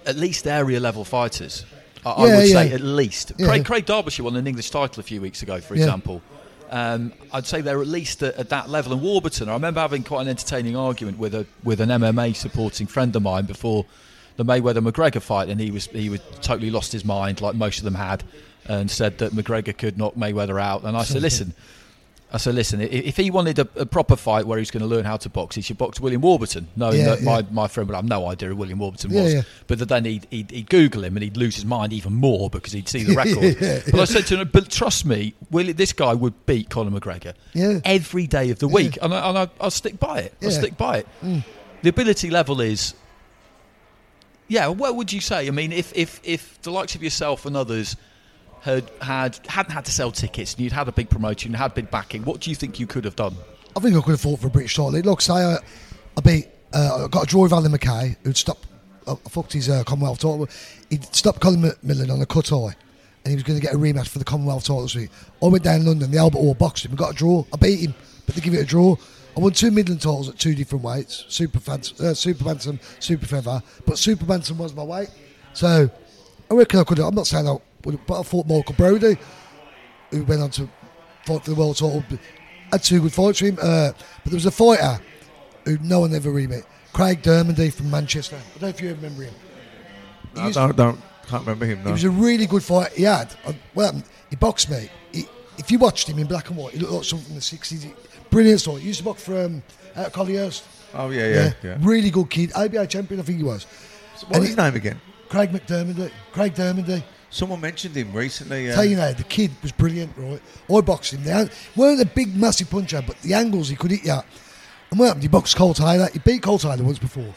at least area level fighters. I, I would yeah. say at least. Yeah. Craig, Craig Derbyshire won an English title a few weeks ago, for Yeah. example. Um, I'd say they're at least at, at that level. And Warburton, I remember having quite an entertaining argument with a with an MMA supporting friend of mine before the Mayweather McGregor fight, and he was he was totally lost his mind, like most of them had, and said that McGregor could knock Mayweather out. And I said, listen. I said, listen, if he wanted a, a proper fight where he was going to learn how to box, he should box William Warburton, knowing Yeah, that my, yeah. my friend would have no idea who William Warburton Yeah, was. But then he'd, he'd, he'd Google him and he'd lose his mind even more because he'd see the record. but I said to him, but trust me, Willie, this guy would beat Conor McGregor every day of the week. And, I, and I, I'll stick by it. I'll stick by it. Mm. The ability level is. Yeah, what would you say? I mean, if, if, if the likes of yourself and others had, had hadn't had to sell tickets and you'd had a big promotion, you had big backing, what do you think you could have done? I think I could have fought for a British title. Look, say I, I beat, uh, I got a draw with Alan McKay, who'd stopped, I fucked his uh, Commonwealth title. He'd stopped Colin McMillan on a cut eye, and he was going to get a rematch for the Commonwealth title. So I went down London, the Albert Hall boxed him, and got a draw. I beat him, but they give it a draw. I won two Midland titles at two different weights, super fans, uh, super bantam, super feather, but super bantam was my weight. So I reckon I could. I'm not saying I but I fought Michael Brodie, who went on to fight for the world title. Had two good fights for him. Uh, but there was a fighter who no one ever met. Craig Dermody from Manchester. I don't know if you remember him. He I used- don't, don't can't remember him. No. He was a really good fighter. He had, uh, well, he boxed me. He, if you watched him in black and white, he looked like something from the 60s. Brilliant story. He used to box for um, out of. Oh yeah, yeah, yeah. Really good kid. ABA champion, I think he was. What's And his name again? Craig McDermott. Craig Dermody. Someone mentioned him recently. Uh, Tell you now, the kid was brilliant, right? I boxed him. They weren't a big, massive puncher, but the angles he could hit you at. And what happened? He boxed Cole Taylor. He beat Cole Taylor once before.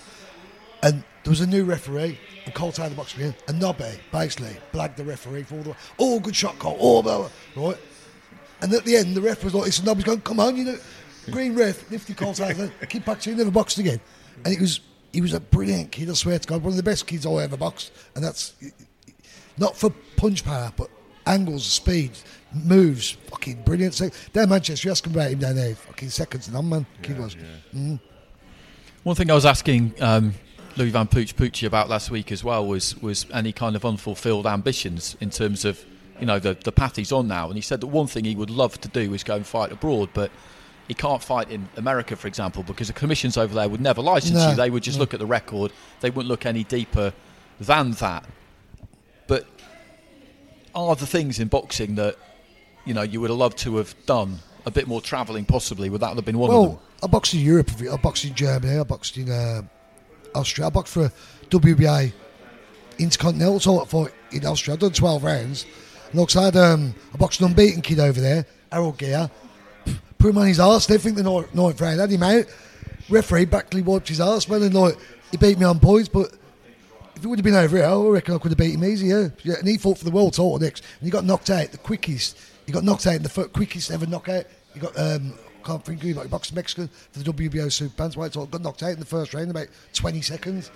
And there was a new referee, and Cole Taylor boxed me in. And Nobby, basically, blagged the referee for all the Oh, good shot, Cole. Oh, blah, blah, right? And at the end, the ref was like, it's Nobby's going, come on, you know. Green ref, nifty Cole Taylor, keep back to you, never boxed again. And it was, he was a brilliant kid, I swear to God, one of the best kids I ever boxed. And that's not for punch power, but angles, speed, moves, fucking brilliant. So down Manchester, you ask him about him down there, fucking seconds and on, man. Kid was. Mm. One thing I was asking um, Lewis van Poetsch Poochie about last week as well was was any kind of unfulfilled ambitions in terms of you know the the path he's on now, and he said that one thing he would love to do is go and fight abroad, but he can't fight in America, for example, because the commissions over there would never license No, you. They would just no. look at the record. They wouldn't look any deeper than that. But are the things in boxing that you know you would have loved to have done a bit more travelling, possibly? Would that have been one of them? I boxed in Europe, I boxed in Germany, I boxed in uh, Austria, I boxed for a WBA Intercontinental title fight in Austria. I've done 12 rounds. Looks, I had um, I boxed an unbeaten kid over there, Harald Geier. Put him on his arse. They think the ninth, ninth round had him out. Referee backly wiped his arse, man, and like he beat me on points. But if it would have been over here, I reckon I could have beat him easy. Yeah. And he fought for the world title next, and he got knocked out the quickest. He got knocked out in the quickest ever knockout. He got um, can't think of but he boxed Mexican for the WBO Super Bantamweight title. Got knocked out in the first round in about 20 seconds.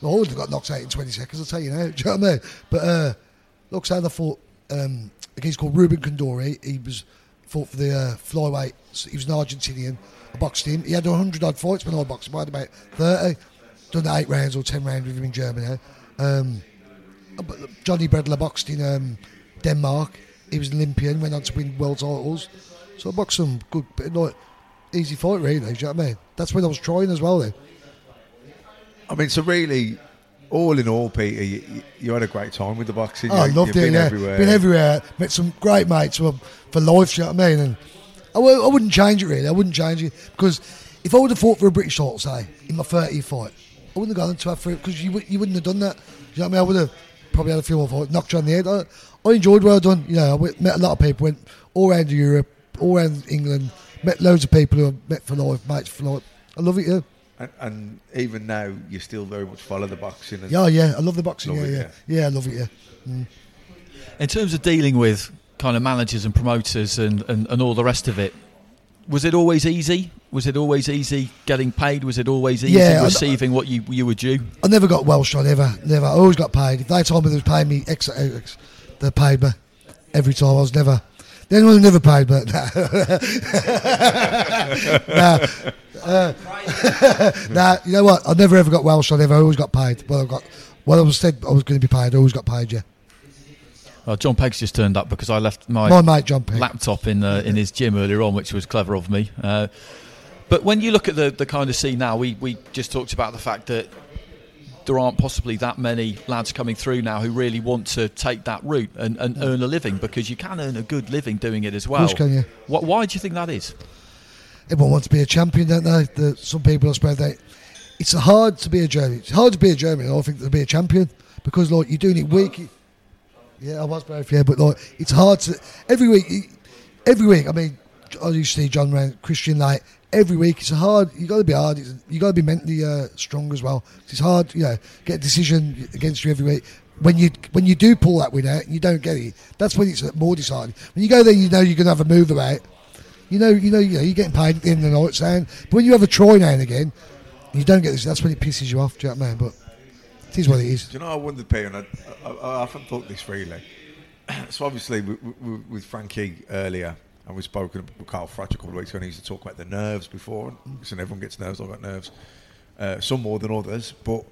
I would got knocked out in 20 seconds. I'll tell you now. Do you know what I mean? But uh, looks how I fought um, a guy called Ruben Condori. He was fought for the uh, flyweight. He was an Argentinian. I boxed him. He had 100 odd fights when I boxed him. I had about 30. Done eight rounds or 10 rounds with him in Germany. Um, Johnny Bredahl boxed in um, Denmark. He was an Olympian, went on to win world titles. So I boxed some good, like easy fight, really. Do you know what I mean? That's when I was trying as well. Then I mean, so really, all in all, Peter, you, you- had a great time with the boxing. Oh, I loved you've it. Been yeah, everywhere. been everywhere. Met some great mates for, for life. You know what I mean? And I, w- I wouldn't change it really. I wouldn't change it because if I would have fought for a British title, say in my 30th fight, I wouldn't have gone into have three because you, you wouldn't have done that. You know what I mean? I would have probably had a few more fights, knocked you on the head. I, I enjoyed what I've done. You know, I met a lot of people, went all around Europe, all around England, met loads of people who I've met for life, mates for life. I love it, yeah. And, and even now, you still very much follow the boxing. And Yeah, yeah, I love the boxing. Love yeah, it, yeah, yeah, I love it. Yeah. Mm. In terms of dealing with kind of managers and promoters and, and, and all the rest of it, was it always easy? Was it always easy getting paid? Was it always easy Yeah, I- receiving what you you were due? I never got Welsh I ever, never. I always got paid. If they told me they was paying me X, X they paid me every time. I was never. The only one who never paid, but nah. Uh, you know what? I never ever got Welsh I never I always got paid. Well, I got. Well, I was said I was going to be paid. I always got paid. Yeah. Well, John Pegg's just turned up because I left my, My mate John Pegg. laptop in uh, in his gym earlier on, which was clever of me. Uh, but when you look at the, the kind of scene now, we, we just talked about the fact that there aren't possibly that many lads coming through now who really want to take that route and, and earn a living because you can earn a good living doing it as well. course can you. Wh- why do you think that is? Everyone wants to be a champion, don't they? The, some people, I suppose, they. It's hard to be a German. It's hard to be a German. I don't think to be a champion because like you're doing it week. Yeah, I was both. Yeah, but like it's hard to every week. Every week, I mean, I used to see John Rand, Kristian Laight. Every week, it's hard. You got to be hard. It's, you got to be mentally uh, strong as well. It's hard, you know, get a decision against you every week. When you when you do pull that win out and you don't get it, that's when it's more deciding. When you go there, you know you're to have a move about. You know, you know, you know, you're getting paid at the end of the night, saying. But when you have a try now and again, you don't get this. That's when it pisses you off. I mean? But it is what it is. Do you know, I wondered, Peter, and I, I, I often thought this really. so obviously, we, we, with Frankie earlier, and we've spoken with Carl Froch a couple of weeks ago, and he used to talk about the nerves before. Listen, everyone gets nerves, I've got nerves. Uh, some more than others, but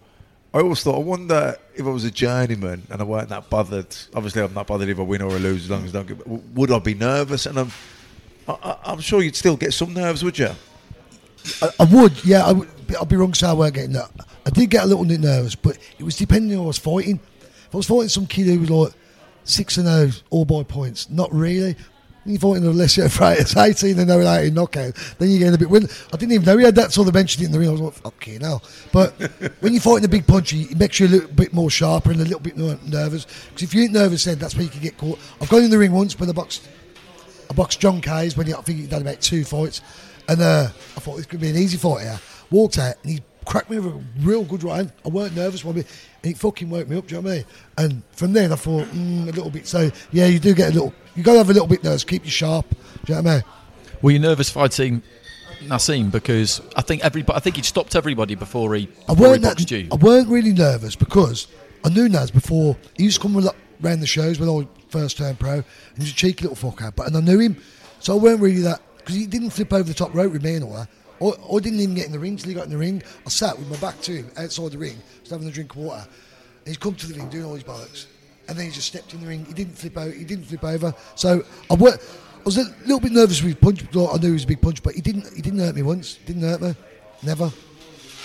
I always thought, I wonder if I was a journeyman and I weren't that bothered. Obviously, I'm not bothered if I win or I lose, as long as I don't get. Would I be nervous? And I'm, I, I- I'm sure you'd still get some nerves, would you? I, I would, yeah. I would, I'd be wrong say I weren't getting that. I did get a little bit nervous, but it was depending on I was fighting. If I was fighting some kid who was like six and zero, all by points, not really. When you're fighting Acelino Freitas, 18 and 0 out in knockout, then you're getting a bit. When, I didn't even know he had that, so they mentioned it in the ring. I was like, fucking hell. But when you're fighting a big punchy, it makes you a little bit more sharper and a little bit more nervous. Because if you ain't nervous, then that's where you can get caught. I've gone in the ring once when I boxed I boxed John Kays when he, I think he'd done about two fights, and uh, I thought this could be an easy fight here. Walked out and he cracked me with a real good right hand. I weren't nervous one bit, and it fucking woke me up. Do you know what I mean? And from then I thought mm, a little bit. So yeah, you do get a little. You got to have a little bit nervous, keep you sharp. Do you know what I mean? Were you nervous fighting Naseem because I think everybody, I think he'd stopped everybody before he, I before he weren't boxed that, you. I weren't really nervous because I knew Naz before. He used to come lo- round the shows when I first turned pro, and he was a cheeky little fucker. But and I knew him, so I weren't really that because he didn't flip over the top rope with me and all that. I, I didn't even get in the ring till he got in the ring. I sat with my back to him outside the ring, just having a drink of water. And he's come to the ring doing all his bollocks, and then he just stepped in the ring. He didn't flip over. He didn't flip over. So I were, I was a little bit nervous with punch. I knew he was a big punch, but he didn't. He didn't hurt me once. Didn't hurt me. Never.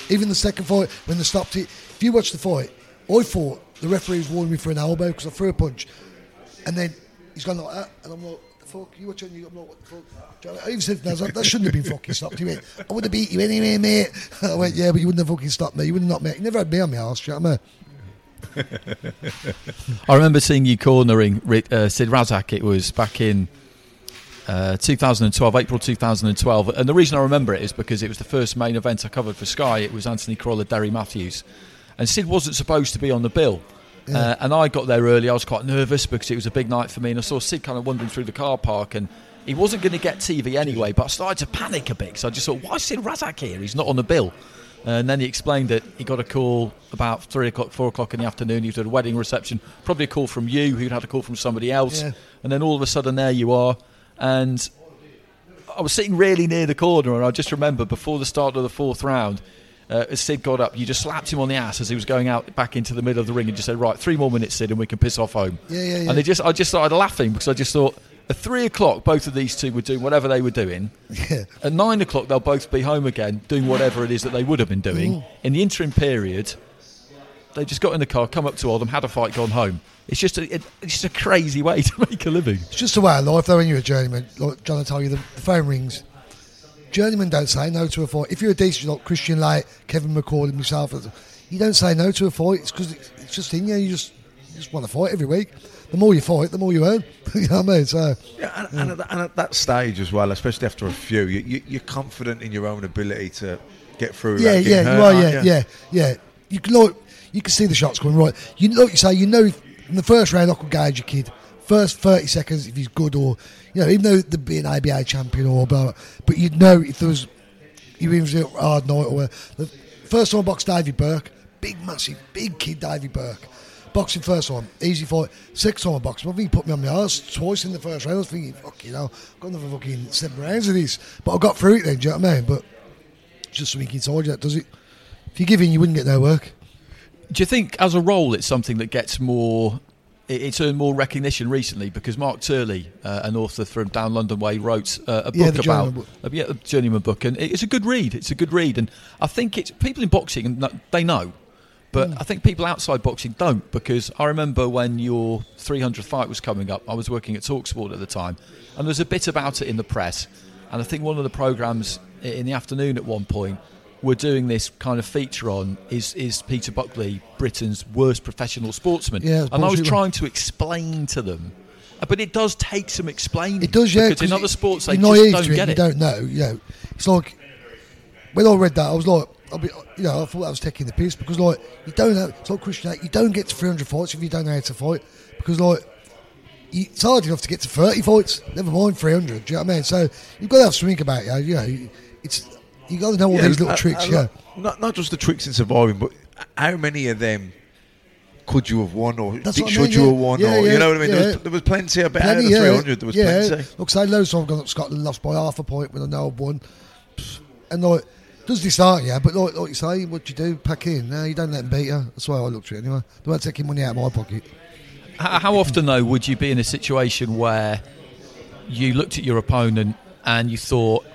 Even the second fight, when they stopped it, if you watch the fight, I thought the referee's was warning me for an elbow because I threw a punch, and then he's gone like that, and I'm like, the fuck, you watching? You, I'm like, what the fuck? You know what I mean? I even said, "No, that shouldn't have been fucking stopped. He went, I would have beat you anyway, mate. I went, yeah, but you wouldn't have fucking stopped me. You wouldn't have knocked me. You never had me on my arse, you know what I mean? I remember seeing you cornering uh, Sid Razak. It was back in uh, 2012, April 2012. And the reason I remember it is because it was the first main event I covered for Sky. It was Anthony Crolla, Derry Matthews. And Sid wasn't supposed to be on the bill. Yeah. Uh, and I got there early. I was quite nervous because it was a big night for me. And I saw Sid kind of wandering through the car park. And he wasn't going to get TV anyway. But I started to panic a bit. So I just thought, why is Sid Razak here? He's not on the bill. And then he explained that he got a call about three o'clock, four o'clock in the afternoon. He was at a wedding reception, probably a call from you, who'd had a call from somebody else. Yeah. And then all of a sudden, there you are. And I was sitting really near the corner, and I just remember before the start of the fourth round, uh, as Sid got up, you just slapped him on the ass as he was going out back into the middle of the ring, and just said, "Right, three more minutes, Sid, and we can piss off home." Yeah, yeah, yeah. And they just, I just started laughing because I just thought, at three o'clock, both of these two were doing whatever they were doing. Yeah. At nine o'clock, they'll both be home again, doing whatever it is that they would have been doing. Mm. In the interim period, they just got in the car, come up to Oldham, had a fight, gone home. It's just a, it, it's just a crazy way to make a living. It's just a way of life, though, when you're a journeyman. Like John will tell you, the, the phone rings. Journeymen don't say no to a fight. If you're a decent like Kristian Laight, Kevin McCall, and myself, you don't say no to a fight. It's because it's, it's just in you. You just you just want to fight every week. The more you fight, the more you earn. you know what I mean? So Yeah, and, and, at, that- and at that stage as well, especially after a few, you, you, you're confident in your own ability to get through. yeah, yeah, you hurt, are, yeah, you? yeah, yeah. You can like, you can see the shots going right. You like you say, you know, in the first round, I could gauge a kid. First thirty seconds, if he's good or you know, even though they'd be an champion or blah, but you'd know if there was you even a hard night or the first I boxed Davy Burke, big massive, big kid Davy Burke. Boxing first time, easy fight. Sixth time I boxed, I think he put me on my arse twice in the first round. I was thinking, fuck, you know, I've got another fucking seven rounds of this. But I got through it then, do you know what I mean? But just something inside you that does it. If you give in, you wouldn't get no work. Do you think, as a role, it's something that gets more? It- It's earned more recognition recently because Mark Turley, uh, an author from Down London Way, wrote uh, a book Yeah, the about Journeyman book. uh, yeah, a journeyman book, and it's a good read. It's a good read, and I think it's people in boxing and they know, but Mm. I think people outside boxing don't because I remember when your 300th fight was coming up, I was working at Talksport at the time, and there was a bit about it in the press, and I think one of the programs in the afternoon at one point were doing this kind of feature on is is Peter Buckley Britain's worst professional sportsman, Yeah, and I was trying to explain to them. uh, But it does take some explaining. It does, yeah. Because in other sports, they just naive don't to it, get you it. don't know. You know, it's like when I read that, I was like, I'll be, you know, I thought I was taking the piss because like you don't know. It's like Christian, you don't get to 300 fights if you don't know how to fight because like. It's hard enough to get to 30 fights, never mind 300. Do you know what I mean? So you've got to have something about you. You know, it's you got to know all Yeah, these little uh, tricks. uh, yeah, Not, not just the tricks in surviving, but how many of them could you have won, or That's did- what I should mean, you yeah. have won, Yeah, or yeah, you know what I mean? There, was, there was plenty. I of Plenty, the yeah. 300, there was yeah. plenty. Look, say loads of times I've gone up Scotland, lost by half a point when I know I've won. And like, does dishearten yeah but like, like you say, what do you do? Pack in. No, you don't let them beat you. That's why I looked at it anyway. They weren't taking money out of my pocket. How, how often, though, would you be in a situation where you looked at your opponent and you thought,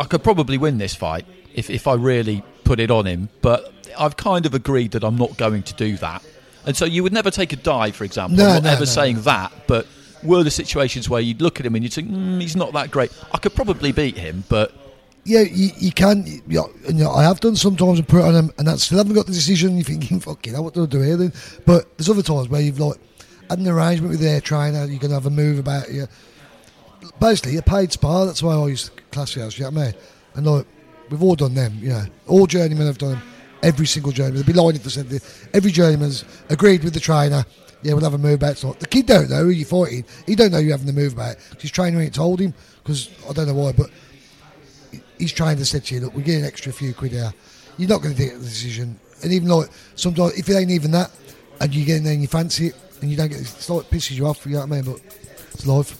I could probably win this fight if, if I really put it on him, but I've kind of agreed that I'm not going to do that. And so you would never take a dive, for example. No, I'm not no, ever no, saying that, but were the situations where you'd look at him and you'd think, mm, he's not that great. I could probably beat him, but Yeah, you, you can. You know, and, you know, I have done sometimes and put it on him, and I still haven't got the decision. You're thinking, fucking, what do I do here then? But there's other times where you've like had an arrangement with their trainer. You're going to have a move about you. Basically, a paid spa. That's why I always class it as. You know what I mean? And like we've all done them. You know, all journeymen have done them. Every single journeyman. They'd be lying if they said. Every journeyman's agreed with the trainer. Yeah, we'll have a move about. So the kid don't know who you're fighting. He don't know you're having the move about. His trainer ain't told him. Because I don't know why, but he's trying to say to you, look, we get an extra few quid here. You're not going to take the decision. And even like sometimes, if it ain't even that, and you get in there and you fancy it, and you don't get, it's like it pisses you off. You know what I mean? But it's life.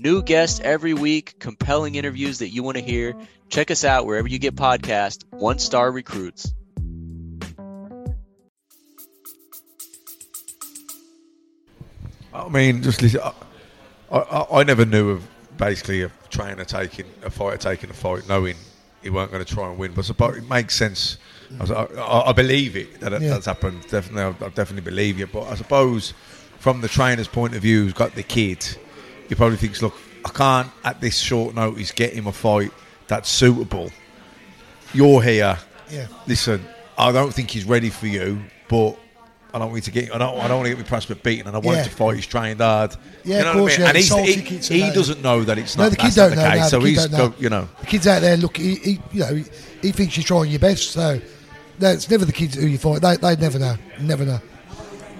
New guests every week, compelling interviews that you want to hear. Check us out wherever you get podcasts. One Star Recruits. I mean, just listen. I, I, I never knew of basically a trainer taking a fighter taking a fight, knowing he weren't going to try and win. But suppose it makes sense. I, was- I, I believe it that it, Yeah. that's happened. Definitely, I, I definitely believe you. But I suppose from the trainer's point of view, who's got the kid, he probably thinks, look, I can't at this short notice get him a fight that's suitable. You're here. Yeah. Listen, I don't think he's ready for you, but. I don't want to get. I don't. I don't want to get my prospect beaten, and I want Yeah. him to fight. He's trained hard. Yeah, you know of course, I mean? yeah, And he's, sold he, he doesn't know that it's No, not. the kids don't the know. case. no, so the he's, don't know. go, you know. the kid's out there. Look, he, he you know, he, he thinks you're trying your best. So no, it's never the kids who you fight. They they never know. Never know.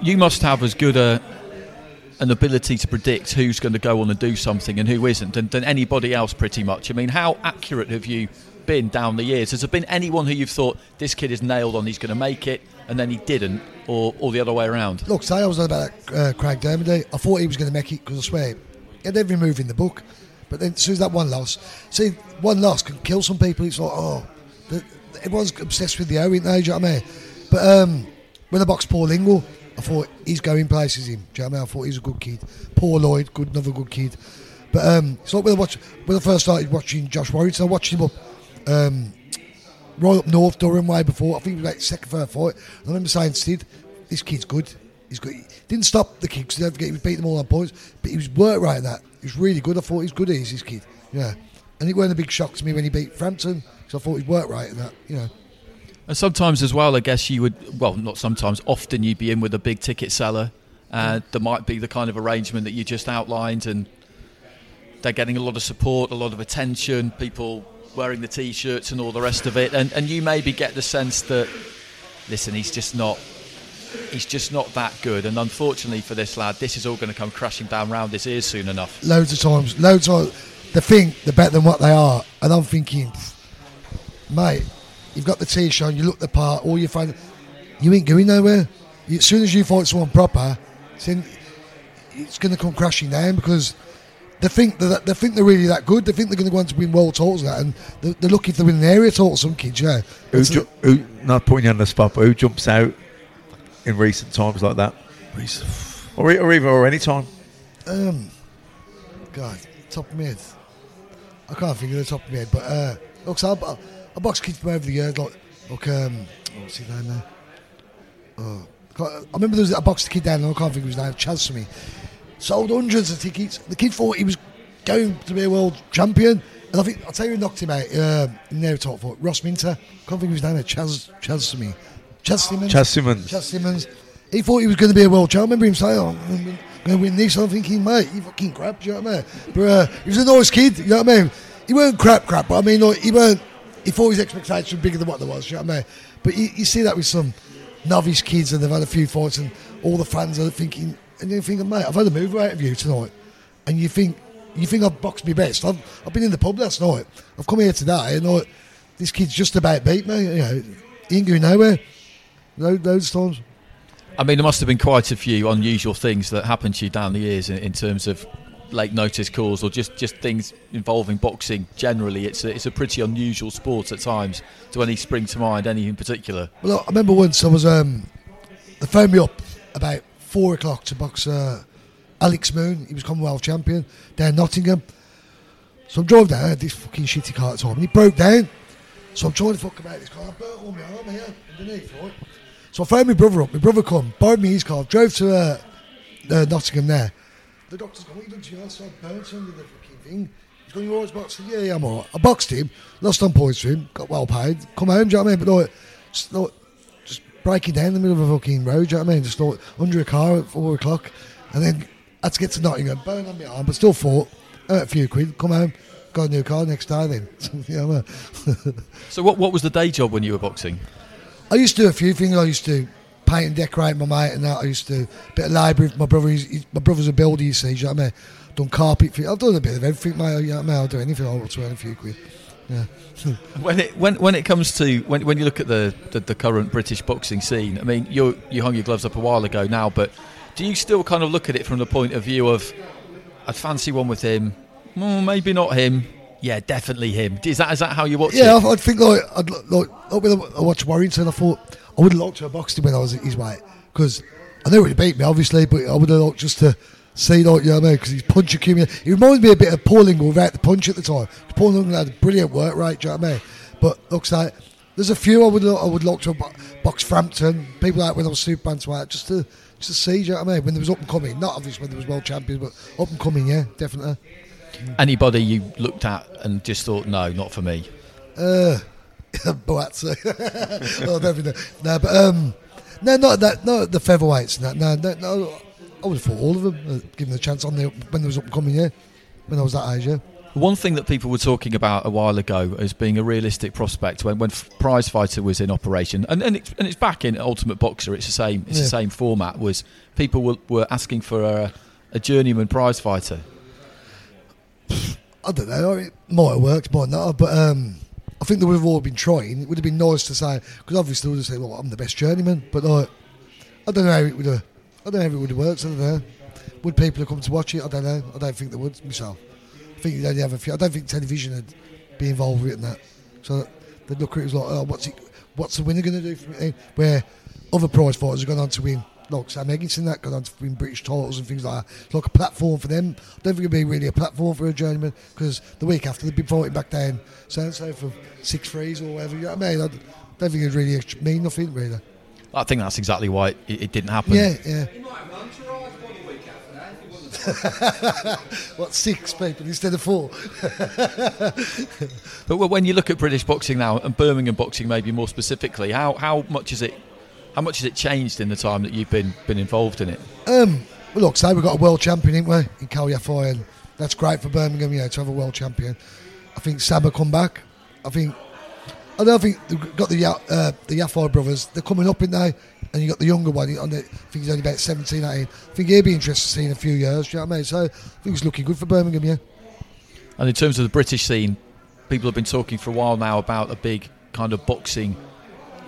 you must have as good a an ability to predict who's going to go on and do something and who isn't than, than anybody else pretty much i mean how accurate have you been down the years has there been anyone who you've thought this kid is nailed on he's going to make it and then he didn't, or, or the other way around? Look, say I was about uh, Craig Dermody. I thought he was going to make it because I swear he had every move in the book. But then as soon as that one loss, see, one loss can kill some people. It's like, oh, the, everyone's obsessed with the O, ain't they? Do you know what I mean? But um, when I boxed Paul Ingle, I thought he's going places. Him, do you know what I mean? I thought he's a good kid. Paul Lloyd, good, another good kid. But um, it's when I watch when I first started watching Josh Warrington, I watched him up um, right up north Durham way before. I think it was like second, third fight. I remember saying, Sid, this kid's good. He's good. He didn't stop the kicks. Don't forget, he beating them all on points. But he was work right that. He was really good. I thought he's good. He's this kid. Yeah. And it weren't a big shock to me when he beat Frampton because I thought he'd work right in that. You know. And sometimes as well, I guess you would, well, not sometimes, often you'd be in with a big ticket seller. Uh, there might be the kind of arrangement that you just outlined, and they're getting a lot of support, a lot of attention, people wearing the t shirts and all the rest of it. And, and you maybe get the sense that, listen, he's just not. He's just not that good, and unfortunately for this lad, this is all going to come crashing down round his ears soon enough. Loads of times, loads of they think they're better than what they are, and I'm thinking, mate, you've got the t-shirt, on, you look the part, all you find, you ain't going nowhere. As soon as you fight someone proper, then it's going to come crashing down because they think that they think they're really that good. They think they're going to go on to win world titles and that, and they're, they're lucky if they win an area title. Some kids, yeah. Who, ju- who, not putting you on the spot, but who jumps out in recent times like that? Or, or even or any time? Um, God, top head. I can't think of the top of my head, but uh, look, so I, I boxed kids from over the years, like, like um, what's his name now? Oh, I remember there was a boxed the kid down there, I can't think of his name, me. Sold hundreds of tickets. The kid thought he was going to be a world champion. And I think, I'll tell you who knocked him out uh, in their top four. Ross Minter. Can't think of his name now. Chaz, Chaz for me. Chas Symonds. Chas Symonds. Chas Symonds. He thought he was going to be a world champion. I remember him saying, oh, I'm going to win this. I'm thinking, mate, you fucking crap, do you know what I mean? But uh, he was a nice kid, you know what I mean? He weren't crap, crap, but I mean, like, he weren't, he thought his expectations were bigger than what there was, you know what I mean? But you, you see that with some novice kids and they've had a few fights and all the fans are thinking, and you're thinking, mate, I've had a move out of you tonight. And you think, you think I've boxed my best. I've, I've been in the pub last night. I've come here today and like, this kid's just about beat me, you know, he ain't going nowhere. Loads, of times. I mean, there must have been quite a few unusual things that happened to you down the years in, in terms of late notice calls or just, just things involving boxing generally. It's a, it's a pretty unusual sport at times. Do any spring to mind, any in particular? Well, I remember once I was, um, they phoned me up about four o'clock to box uh, Alex Moon. He was Commonwealth champion down Nottingham. So I'm driving down, I had this fucking shitty car at the and he broke down. So I'm trying to fuck about this car. I burnt all my arm here underneath, right? So I phoned my brother up. My brother come, borrowed me his car, drove to uh, uh, Nottingham there. The doctor's gone, what you done to your arm? So I the fucking thing. He's going, you always boxed? Yeah, yeah, I'm alright. I boxed him, lost on points for him, got well paid, come home, do you know what I mean? But like, just, like, just breaking down in the middle of a fucking road, do you know what I mean? Just like under a car at four o'clock, and then had to get to Nottingham, burn on my arm, but still fought, earned a few quid, come home, got a new car next day then. you know what I mean? So, what, what was the day job when you were boxing? I used to do a few things. I used to paint and decorate my mate and that. I used to a bit of library. My brother, he's, he's- my brother's a builder, you see. Do you know what I mean? Done carpet fit. I've done a bit of everything, mate. You know what I mean? I'll do anything. I'll earn a few quid. Yeah. When it when when it comes to when when you look at the, the, the current British boxing scene, I mean, you you hung your gloves up a while ago now, but do you still kind of look at it from the point of view of I'd fancy one with him, well, maybe not him, yeah, definitely him. Is that is that how you watch yeah, it? I, I'd think like I'd li- like like when I watched Warrington, I thought I would have liked to have boxed him when I was his weight because I knew he'd beat me obviously, but I would have liked just to see like you know what I mean because he's punch accumulated. He reminds me a bit of Paul Ingle without the punch at the time. Paul Ingle had a brilliant work rate, do you know what I mean? But looks like there's a few I would I would like to box Frampton, people like when I was super bantamweight, just to just to see, do you know what I mean? When there was up and coming, not obviously when there was world champions, but up and coming, yeah, definitely. Anybody you looked at and just thought, no, not for me. Uh, Boatsu. oh, definitely. No, but um, no, not that, not the featherweights. and that. No, no, no. I would have thought all of them, uh, given the chance on the when there was up and coming. Yeah, when I was that age. Yeah. One thing that people were talking about a while ago as being a realistic prospect when, when Prize Fighter was in operation, and, and, it's, and it's back in Ultimate Boxxer, it's the same, it's Yeah. the same format, was people were, were asking for a, a journeyman prize fighter. I don't know. It might have worked, might not. But um, I think they would have all been trying. It would have been nice to say because obviously they would have said, "Well, I'm the best journeyman," but like, I don't know how it would have. I don't know how it would have worked. I don't know. Would people have come to watch it? I don't know. I don't think they would myself. I think you'd only have a few. I don't think television would be involved with it and that. So they'd look at it as like, oh, what's it? What's the winner going to do for? Where other prize fighters have gone on to win, like Sam Eggington, that gone on to win British titles and things like that. It's like a platform for them. I don't think it'd be really a platform for a journeyman because the week after they'd be fighting back down so and so for six threes or whatever. You know what I mean? I don't think it'd really mean nothing really. I think that's exactly why it, it didn't happen. Yeah, yeah. what six people instead of four? But when you look at British boxing now and Birmingham boxing, maybe more specifically, how, how much is it? How much has it changed in the time that you've been been involved in it? Um, well, look, say we've got a world champion, didn't we, in Cal Yafai, and that's great for Birmingham, yeah, to have a world champion. I think Sam will come back. I think I don't think they've got the uh, the Yafai brothers. They're coming up in there, and you got the younger one. On the, I think he's only about 17, 18. I think he'll be interested to see in a few years. Do you know what I mean? So I think it's looking good for Birmingham. Yeah. And in terms of the British scene, people have been talking for a while now about a big kind of boxing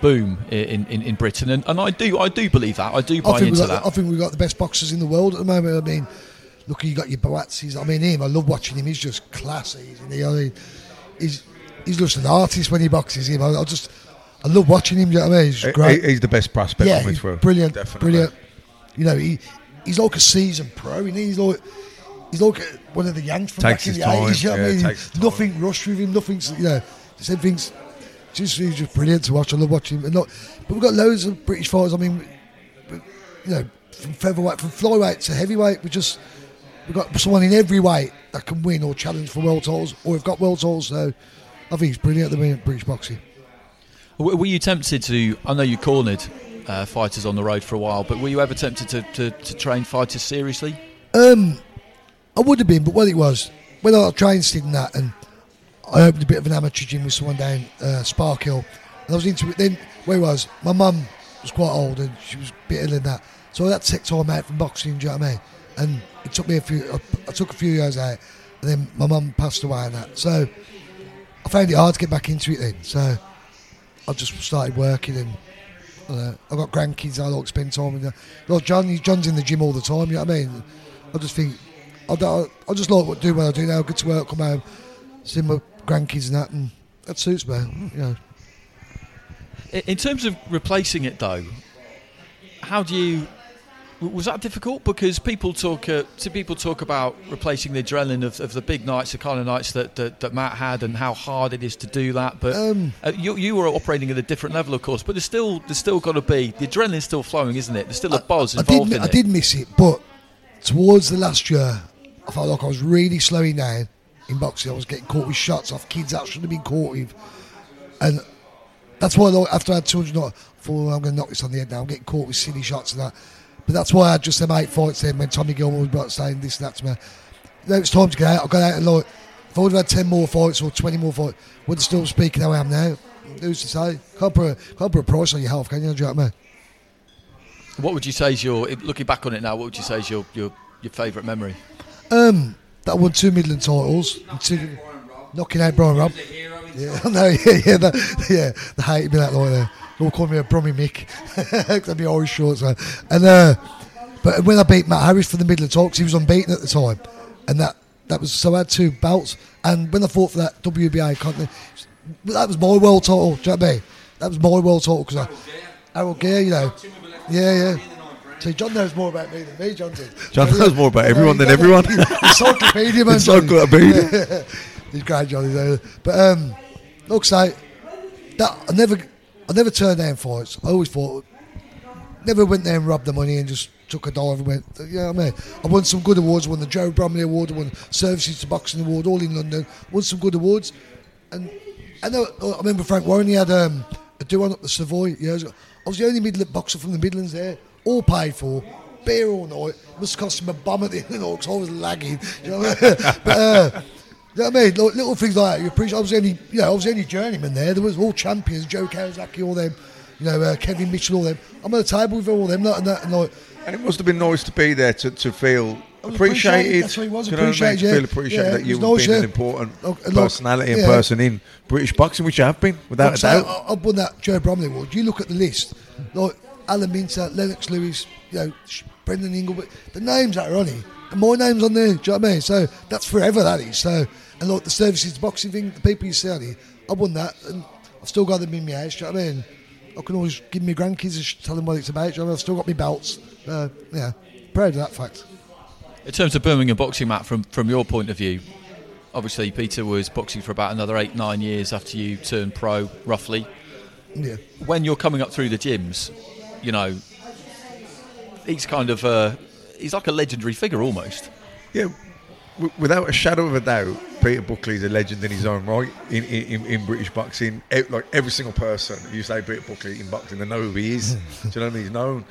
boom in, in, in Britain, and, and I do I do believe that. I do buy I think, into got, that. I think we've got the best boxers in the world at the moment. I mean, look, you got your Boatzis. I mean, him. I love watching him. He's just classy. Isn't he? I mean, he's he's just an artist when he boxes him. I, I just I love watching him. You know what I mean? He's He- great. he's the best prospect Yeah, coming he's through. brilliant, Definitely. brilliant. You know, he he's like a seasoned pro. And he's like he's like one of the Yanks from Takes back in the eighties. You know what I mean? takes time. Nothing rushed with him. Nothing's you know. Just everything's just he's just brilliant to watch. I love watching him. And not, but we've got loads of British fighters. I mean, you know, from featherweight, from flyweight to heavyweight, we just we've got someone in every weight that can win or challenge for world titles, or we've got world titles. So I think he's brilliant at the minute, British boxing. Were you tempted to? I know you cornered uh, fighters on the road for a while, but were you ever tempted to, to, to train fighters seriously? Um, I would have been, but what it was when I trained Sid and that, and I opened a bit of an amateur gym with someone down uh, Sparkhill, and I was into it. Then where was, my mum was quite old and she was a bit ill in that, so I had to take time out from boxing. Do you know what I mean? And it took me a few. I, I took a few years out, and then my mum passed away and that. So I found it hard to get back into it then. So I just started working and. I've got grandkids I like to spend time with. them. John, John's in the gym all the time. You know what I mean? I just think I, don't, I just like what do what I do now. Get to work, come home, see my grandkids and that, and that suits me. You know. In terms of replacing it, though, how do you? Was that difficult? Because people talk, uh, to people talk about replacing the adrenaline of, of the big nights, the kind of nights that, that, that Matt had, and how hard it is to do that. But Um, uh, you, you were operating at a different level, of course. But there's still there's still got to be the adrenaline's still flowing, isn't it? There's still a buzz I did, involved mi- in I it. did miss it, but towards the last year, I felt like I was really slowing down in boxing. I was getting caught with shots off kids that shouldn't have been caught with, and that's why like, after I had 200, I thought "Oh, I'm going to knock this on the head now. I'm getting caught with silly shots and that. But that's why I had just them eight fights then when Tommy Gilmour was about saying this and that to me. Now it's time to get out. I got out and like, if I would have had 10 more fights or 20 more fights, would I still be speaking how I am now? Who's to say? Can't put, a, can't put a price on your health, can you? Do you know what I mean? What would you say is your looking back on it now? What would you say is your your, your favourite memory? Um, that won two Midland titles, and two, knocking out Brian Robb. Yeah, know. Yeah, yeah, that, yeah. They hated me that like there. They all called me a Brummy Mick. That'd be Irish shorts, man. And uh, but when I beat Matt Harris for the Midland title, 'cause he was unbeaten at the time, and that that was so I had two belts. And when I fought for that WBA continent, that was my world title. Do you know what I mean? That was my world title because I Harald Geier, you know. Yeah, yeah. See, John knows more about me than me, John did. John Yeah. knows more about everyone than everyone. Encyclopedia, man. Encyclopedia. He's great, Johnny. Though. But um, look, say that I never, I never turned down fights. I always fought. Never went there and robbed the money and just took a dive and went. You know what I mean? I won some good awards. Won the Joe Bromley Award. I won Services to Boxing Award, all in London. Won some good awards. And I know. I remember Frank Warren. He had um, a do one up the Savoy years ago. I was the only Midland boxer from the Midlands there, all paid for. Beer all night. Must cost him a bum at the end of the night 'cause I was lagging. You know what I mean? but, uh, you know what I mean? Like, little things like that. You appreciate. I was the only, you know, I was the only journeyman there. There was all champions, Joe Calzaghe, all them, you know, uh, Kevin Mitchell, all them. I'm at the table with all them, that and that, and like, And it must have been nice to be there to, to feel appreciated. That's what he was you know what I mean? appreciated. Yeah. Feel appreciated yeah, that you've nice, been an important Look, look, personality and person in British boxing, which you have been, without a doubt. I, have won that Joe Bromley award. You look at the list, like Alan Minter, Lennox Lewis, you know, Brendan Ingle, the names that are on it, and my name's on there. Do you know what I mean? So that's forever. That is so. And like the services boxing thing, the people you see on it, I won that, and I've still got them in my house. Do you know what I mean? I can always give my grandkids and tell them what it's about. do you know I mean? I've still got my belts. Uh, yeah, proud of that fact. In terms of Birmingham boxing, Matt, from from your point of view, obviously Peter was boxing for about another eight nine years after you turned pro, roughly. Yeah. When you're coming up through the gyms, you know, he's kind of uh, he's like a legendary figure almost. Yeah, w- without a shadow of a doubt, Peter Buckley's a legend in his own right in, in, in British boxing. E- like every single person, you say Peter Buckley in boxing, they know who he is. Do you know what I mean? He's known.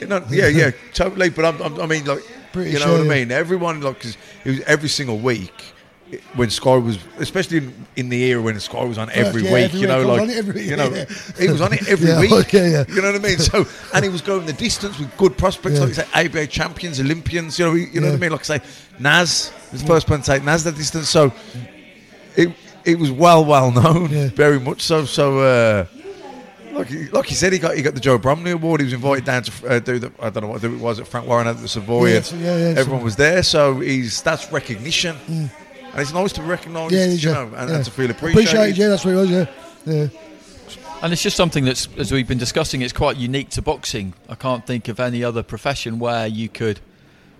You know, yeah, yeah, totally. But I'm, I'm, I mean, like, Pretty you know sure, what I yeah. mean? Everyone, like, 'cause it was every single week. When Sky was, especially in, in the era when Sky was on every yeah, week, every you know, week. Like, every- you know, yeah. he was on it every Yeah, week. yeah. You know what I mean? So, and he was going the distance with good prospects, like you say, ABA champions, Olympians. You know, you know what I mean? Like say, Naz was the first person to take Naz that distance. So, it it was well, well known, very much so. So, uh, like he- like you said, he got he got the Joe Bromley Award. He was invited down to uh, do the I don't know what it was at Frank Warren at the Savoy. Yeah, and yeah, yeah, everyone so- was there, so he's that's recognition, and it's nice to be recognised. Yeah, you know, and, yeah. and to feel appreciated. Appreciated, yeah, that's what it was, yeah. Yeah. And it's just something that's, as we've been discussing, it's quite unique to boxing. I can't think of any other profession where you could,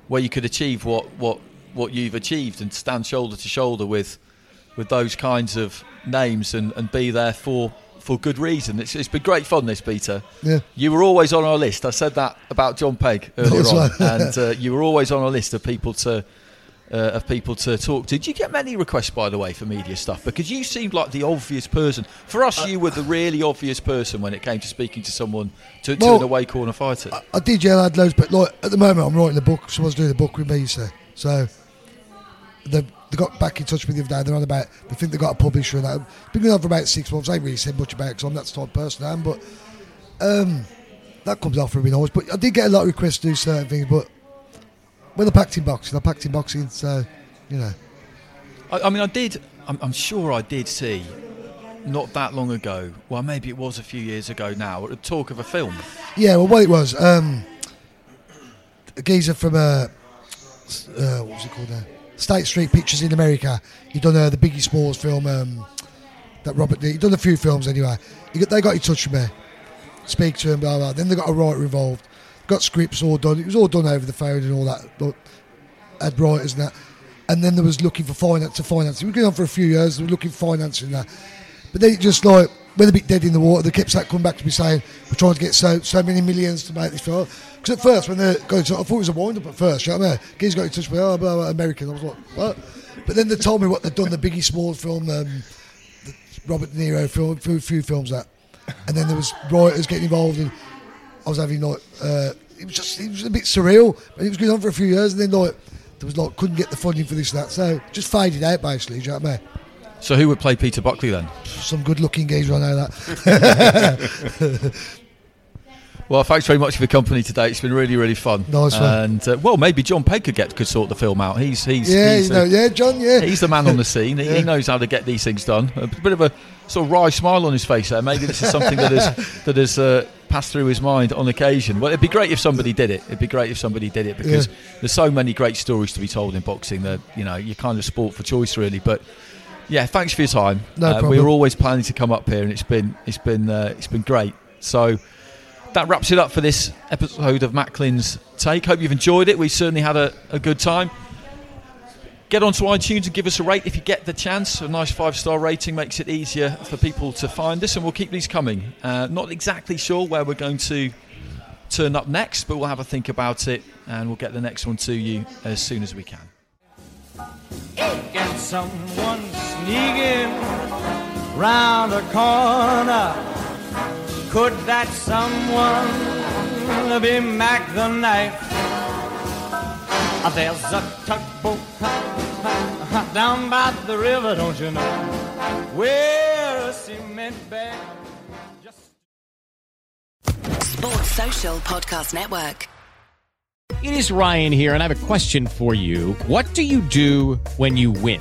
where you could achieve what what what you've achieved and stand shoulder to shoulder with, with those kinds of names and, and be there for for good reason. It's, it's been great fun, this Peter. Yeah. You were always on our list. I said that about John Pegg earlier on, right. and uh, you were always on our list of people to. Uh, of people to talk to. Did you get many requests, by the way, for media stuff? Because you seemed like the obvious person. For us, you were the really obvious person when it came to speaking to someone to, to an away corner fighter. I did, yeah, I had loads, but like at the moment, I'm writing the book. Someone's doing the book with me, you see. So they they got back in touch with me the other day. They're on about. They think they got a publisher and that. Been going on for about six months. I ain't really said much about it because I'm that type of person I am. But um, that comes off really nice. But I did get a lot of requests to do certain things. But when I packed in boxing, I packed in boxing. So you know, I, I mean, I did. I'm, I'm sure I did see, not that long ago. Well, maybe it was a few years ago now. A talk of a film. yeah. Well, what it was, um, a geezer from uh, uh, what was it called now? State Street Pictures in America. He done uh, the Biggie Smalls film. Um, that Robert did. He done a few films anyway. He got, they got in touch with me, speak to him, blah blah. Then they got a writer involved, got scripts all done. It was all done over the phone and all that. But had writers and that. And then there was looking for finance to finance. It was going on for a few years. They were looking for finance and that. But then it just like went a bit dead in the water. They kept sa- coming back to me saying we're trying to get so so many millions to make this film. Because at first when they got into, I thought it was a wind up at first. You know what I mean? Guys got in touch with me, oh, blah, blah, American. I was like, what? But then they told me what they'd done. The Biggie Smalls film, um, the Robert De Niro film, few, few films that. And then there was writers getting involved, and I was having like uh, it was just it was a bit surreal. But it was going on for a few years, and then like there was like couldn't get the funding for this and that, so just faded out basically. Do you know what I mean? So who would play Peter Buckley then? Some good-looking geezer, I know that. Well, thanks very much for your company today. It's been really, really fun. Nice one. And uh, well, maybe John Pegg could get could sort the film out. He's he's yeah, he's, you know, uh, yeah, John, yeah. he's the man on the scene. He, Yeah. he knows how to get these things done. A bit of a sort of wry smile on his face there. Maybe this is something that has that has uh, passed through his mind on occasion. Well, it'd be great if somebody did it. It'd be great if somebody did it because Yeah. there's so many great stories to be told in boxing that you know you're kind of sport for choice really. But yeah, thanks for your time. No Uh, we were always planning to come up here, and it's been it's been uh, it's been great. So that wraps it up for this episode of Macklin's Take. Hope you've enjoyed it. We certainly had a, a good time. Get onto iTunes and give us a rate if you get the chance. A nice five star rating makes it easier for people to find us, and we'll keep these coming. Uh, not exactly sure where we're going to turn up next, but we'll have a think about it and we'll get the next one to you as soon as we can. Can someone sneaking round the corner? Could that someone be Mack the Knife? Ah, there's a tugboat down by the river, don't you know? Where a cement bag Sports Social Podcast Network. It is Ryan here, and I have a question for you. What do you do when you win?